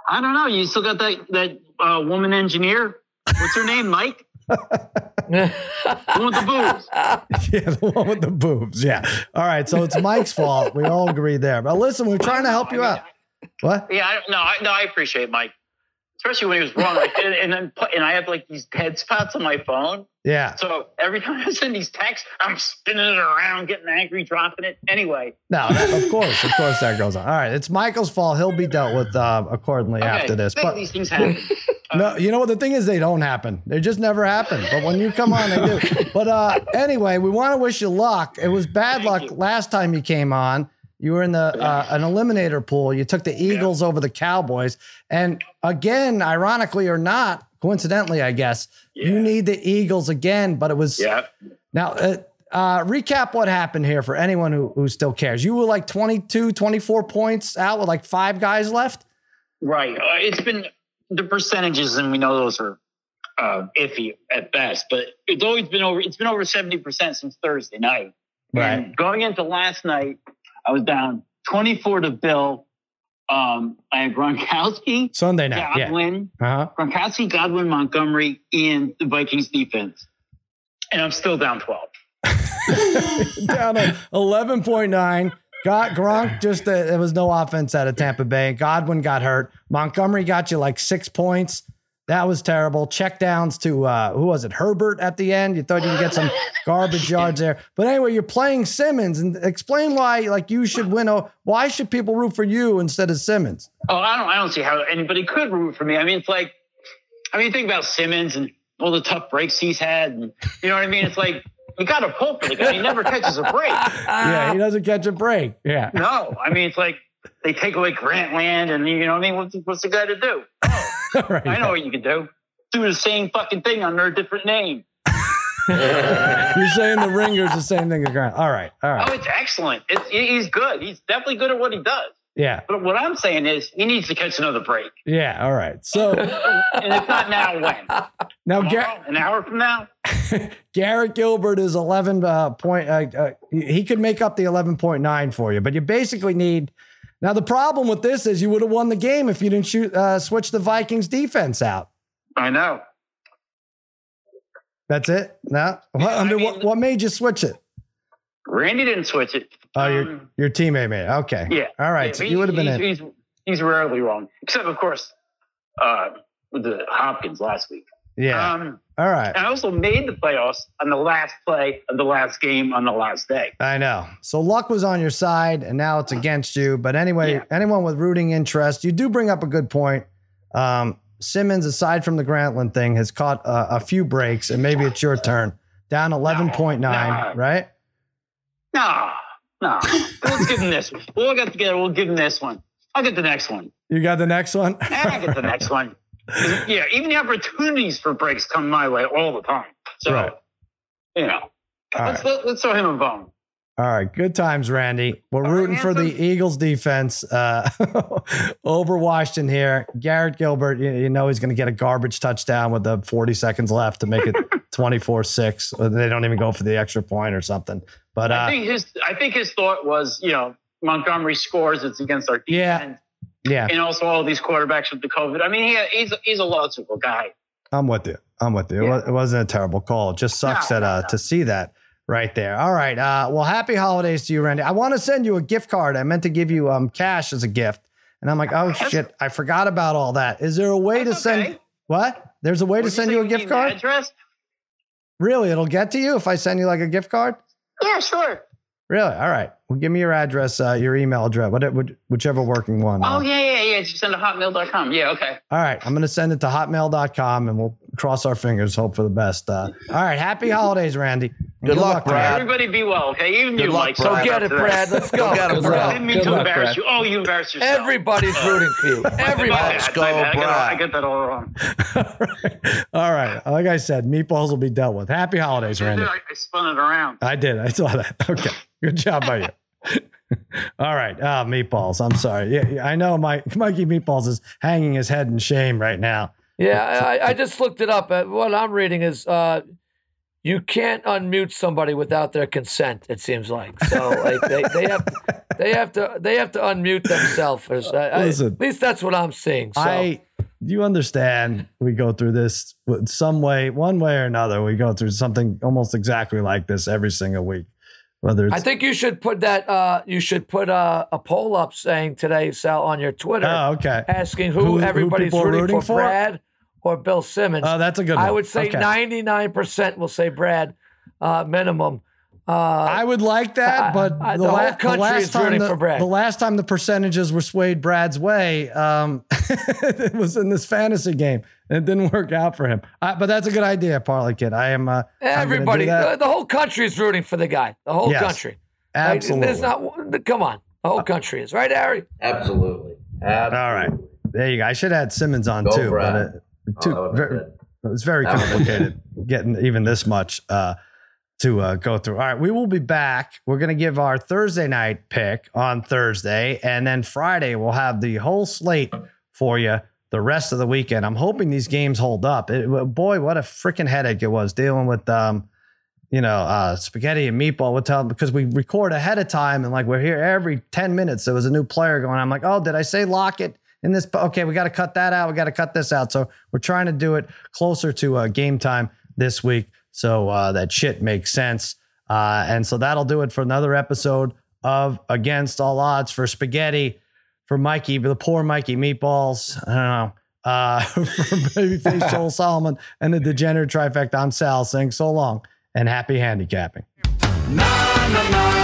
I don't know. You still got that that uh, woman engineer. What's her name? Mike. The one with the boobs. yeah, the one with the boobs. Yeah. All right. So it's Mike's fault. We all agree there. But listen, we're trying to help you out. What? Yeah. I, no. I, no. I appreciate Mike. Especially when he was wrong. Like, and, and then and I have like these dead spots on my phone. Yeah. So every time I send these texts, I'm spinning it around, getting angry, dropping it. Anyway, No, of course, of course that goes on. All right, it's Michael's fault. He'll be dealt with uh, accordingly okay, after this. But these things happen. no, you know what the thing is, they don't happen. They just never happen. But when you come on, they do. But uh, anyway, we want to wish you luck. It was bad Thank luck you. last time you came on. You were in the uh, an eliminator pool. You took the Eagles over the Cowboys, and again, ironically or not, coincidentally, I guess you need the Eagles again. But it was yeah. now. Uh, uh, recap what happened here for anyone who, who still cares. You were like 22, 24 points out with like five guys left. Right. Uh, it's been the percentages, and we know those are uh, iffy at best, but it's always been over. It's been over seventy percent since Thursday night. And going into last night, I was down twenty-four to Bill. Um, I had Gronkowski, Sunday night. Yeah. Godwin, Uh-huh. Gronkowski, Godwin, Montgomery, and the Vikings defense, and I'm still down twelve. down to 11.9. Got Gronk just uh, there was no offense out of Tampa Bay. Godwin got hurt. Montgomery got you like six points. That was terrible. Check downs to uh, who was it? Herbert at the end. You thought you could get some garbage yards there. But anyway, you're playing Simmons and explain why like you should win. Oh, why should people root for you instead of Simmons? Oh, I don't. I don't see how anybody could root for me. I mean, it's like, I mean, think about Simmons and all the tough breaks he's had, and you know what I mean. It's like you got to pull for the guy. He never catches a break. yeah, he doesn't catch a break. Yeah. No, I mean, it's like they take away Grantland, and you know what I mean. What's what's the guy to do? Right. I know what you can do. Do the same fucking thing under a different name. You're saying the ringer's the same thing as Grant. All right. All right. Oh, it's excellent. It's, he- he's good. He's definitely good at what he does. Yeah. But what I'm saying is, he needs to catch another break. Yeah. All right. So And if not now, when? now, Gar- An hour from now? Garrett Gilbert is 11 uh, point. Uh, uh, he could make up the 11.9 for you, but you basically need. Now the problem with this is you would have won the game if you didn't shoot uh, switch the Vikings defense out. I know. That's it. No, what, I mean- what, what made you switch it? Randy didn't switch it. Oh, your Um, your teammate made. it. Okay. Yeah. All right. Yeah, so you would have been he's, in. He's, he's rarely wrong, except of course uh, with the Hopkins last week. Yeah. Um, All right. I also made the playoffs on the last play of the last game on the last day. I know. So luck was on your side, and now it's against you. But anyway, Yeah. anyone with rooting interest, you do bring up a good point. Um, Simmons, aside from the Grantland thing, has caught uh, a few breaks, and maybe it's your turn. Down eleven point nine, no. right? No, no. Let's give him this. one. We'll get together. We'll give him this one. I'll get the next one. You got the next one. I'll get the next one. Yeah, even the opportunities for breaks come my way all the time. So, Right. you know, All let's, right. let, let's throw him a bone. All right, good times, Randy. We're All right, rooting for the Eagles defense uh, over Washington here. Garrett Gilbert, you, you know he's going to get a garbage touchdown with the 40 seconds left to make it 24 6. They don't even go for the extra point or something. But I uh, think his I think his thought was, you know, Montgomery scores. It's against our defense, yeah, and also all these quarterbacks with the COVID. I mean, he, he's he's a logical guy. I'm with you. I'm with you. It, Yeah. it wasn't a terrible call. It just sucks No, that uh, no. to see that right there. All right. Uh, well, happy holidays to you, Randy. I want to send you a gift card. I meant to give you um, cash as a gift. And I'm like, oh, That's- shit. I forgot about all that. Is there a way to send okay. what? There's a way to send say you a gift card? Address? Really? It'll get to you if I send you like a gift card? Yeah, sure. Really? All right. Well, give me your address, uh, your email address, whatever, whichever working one. uh, Oh yeah, yeah, yeah. Just send to hotmail.com. Yeah, okay. All right. I'm going to send it to hotmail.com and we'll cross our fingers, hope for the best. Uh, all right. Happy holidays, Randy. And Good luck, to you. Brad. Everybody be well, okay? Even Good you, luck, Mike. Brad. Get it, Brad. Let's go. get it, Let's I didn't mean Good to luck, embarrass Brad. you. Oh, you embarrassed yourself. Everybody's rooting for you. Everybody. Let's go, I, I, get, Brad. I get that all wrong. all right. Like I said, meatballs will be dealt with. Happy holidays, Randy. I, I spun it around. I did. I saw that. Okay. Good job by you. All right. Ah, meatballs. I'm sorry. Yeah, yeah, I know Mike, Mikey Meatballs is hanging his head in shame right now. Yeah, I, I just looked it up. Uh, What I'm reading is uh, you can't unmute somebody without their consent. It seems like so. Like they, they have they have to they have to unmute themselves. So- I- Listen. at least that's what I'm seeing. So I, you understand, we go through this some way, one way or another. We go through something almost exactly like this every single week. Whether it's I think you should put that. Uh, you should put uh, a poll up saying today, Sal, on your Twitter, oh, okay. asking who, Who- who everybody's are rooting, rooting for, for? Brad or Bill Simmons. Oh, that's a good one. I would say Okay. ninety nine percent will say Brad, uh, minimum. Uh, I would like that, but I- the, the la- whole the country last is time rooting the, for Brad. the last time the percentages were swayed Brad's way, um, it was in this fantasy game. It didn't work out for him. Uh, but that's a good idea, Parlay Kid. I am. Uh, I'm do everybody, that. the, the whole country is rooting for the guy. The whole Yes, country. Like, absolutely. there's not. Come on, the whole country is right, Harry. Absolutely. Absolutely. All right. There you go. I should have had Simmons on Go, too, Brad. but Oh, too, that would've ver- been good. it was very That complicated getting even this much uh, to uh, go through. All right, we will be back. We're going to give our Thursday night pick on Thursday, and then Friday we'll have the whole slate for you the rest of the weekend. I'm hoping these games hold up. It, boy, what a freaking headache it was dealing with. Um, you know, uh, spaghetti and meatball would tell because we record ahead of time and like we're here every 10 minutes. There was a new player going. I'm like, oh, did I say lock it in this? Okay, we got to cut that out. We got to cut this out. So we're trying to do it closer to uh, game time this week. So uh, that shit makes sense. Uh, and so that'll do it for another episode of Against All Odds for Spaghetti, for Mikey, the poor Mikey Meatballs. I don't know. Uh, for Babyface Joel Solomon and the Degenerate Trifecta, I'm Sal saying so long and happy handicapping. Na na na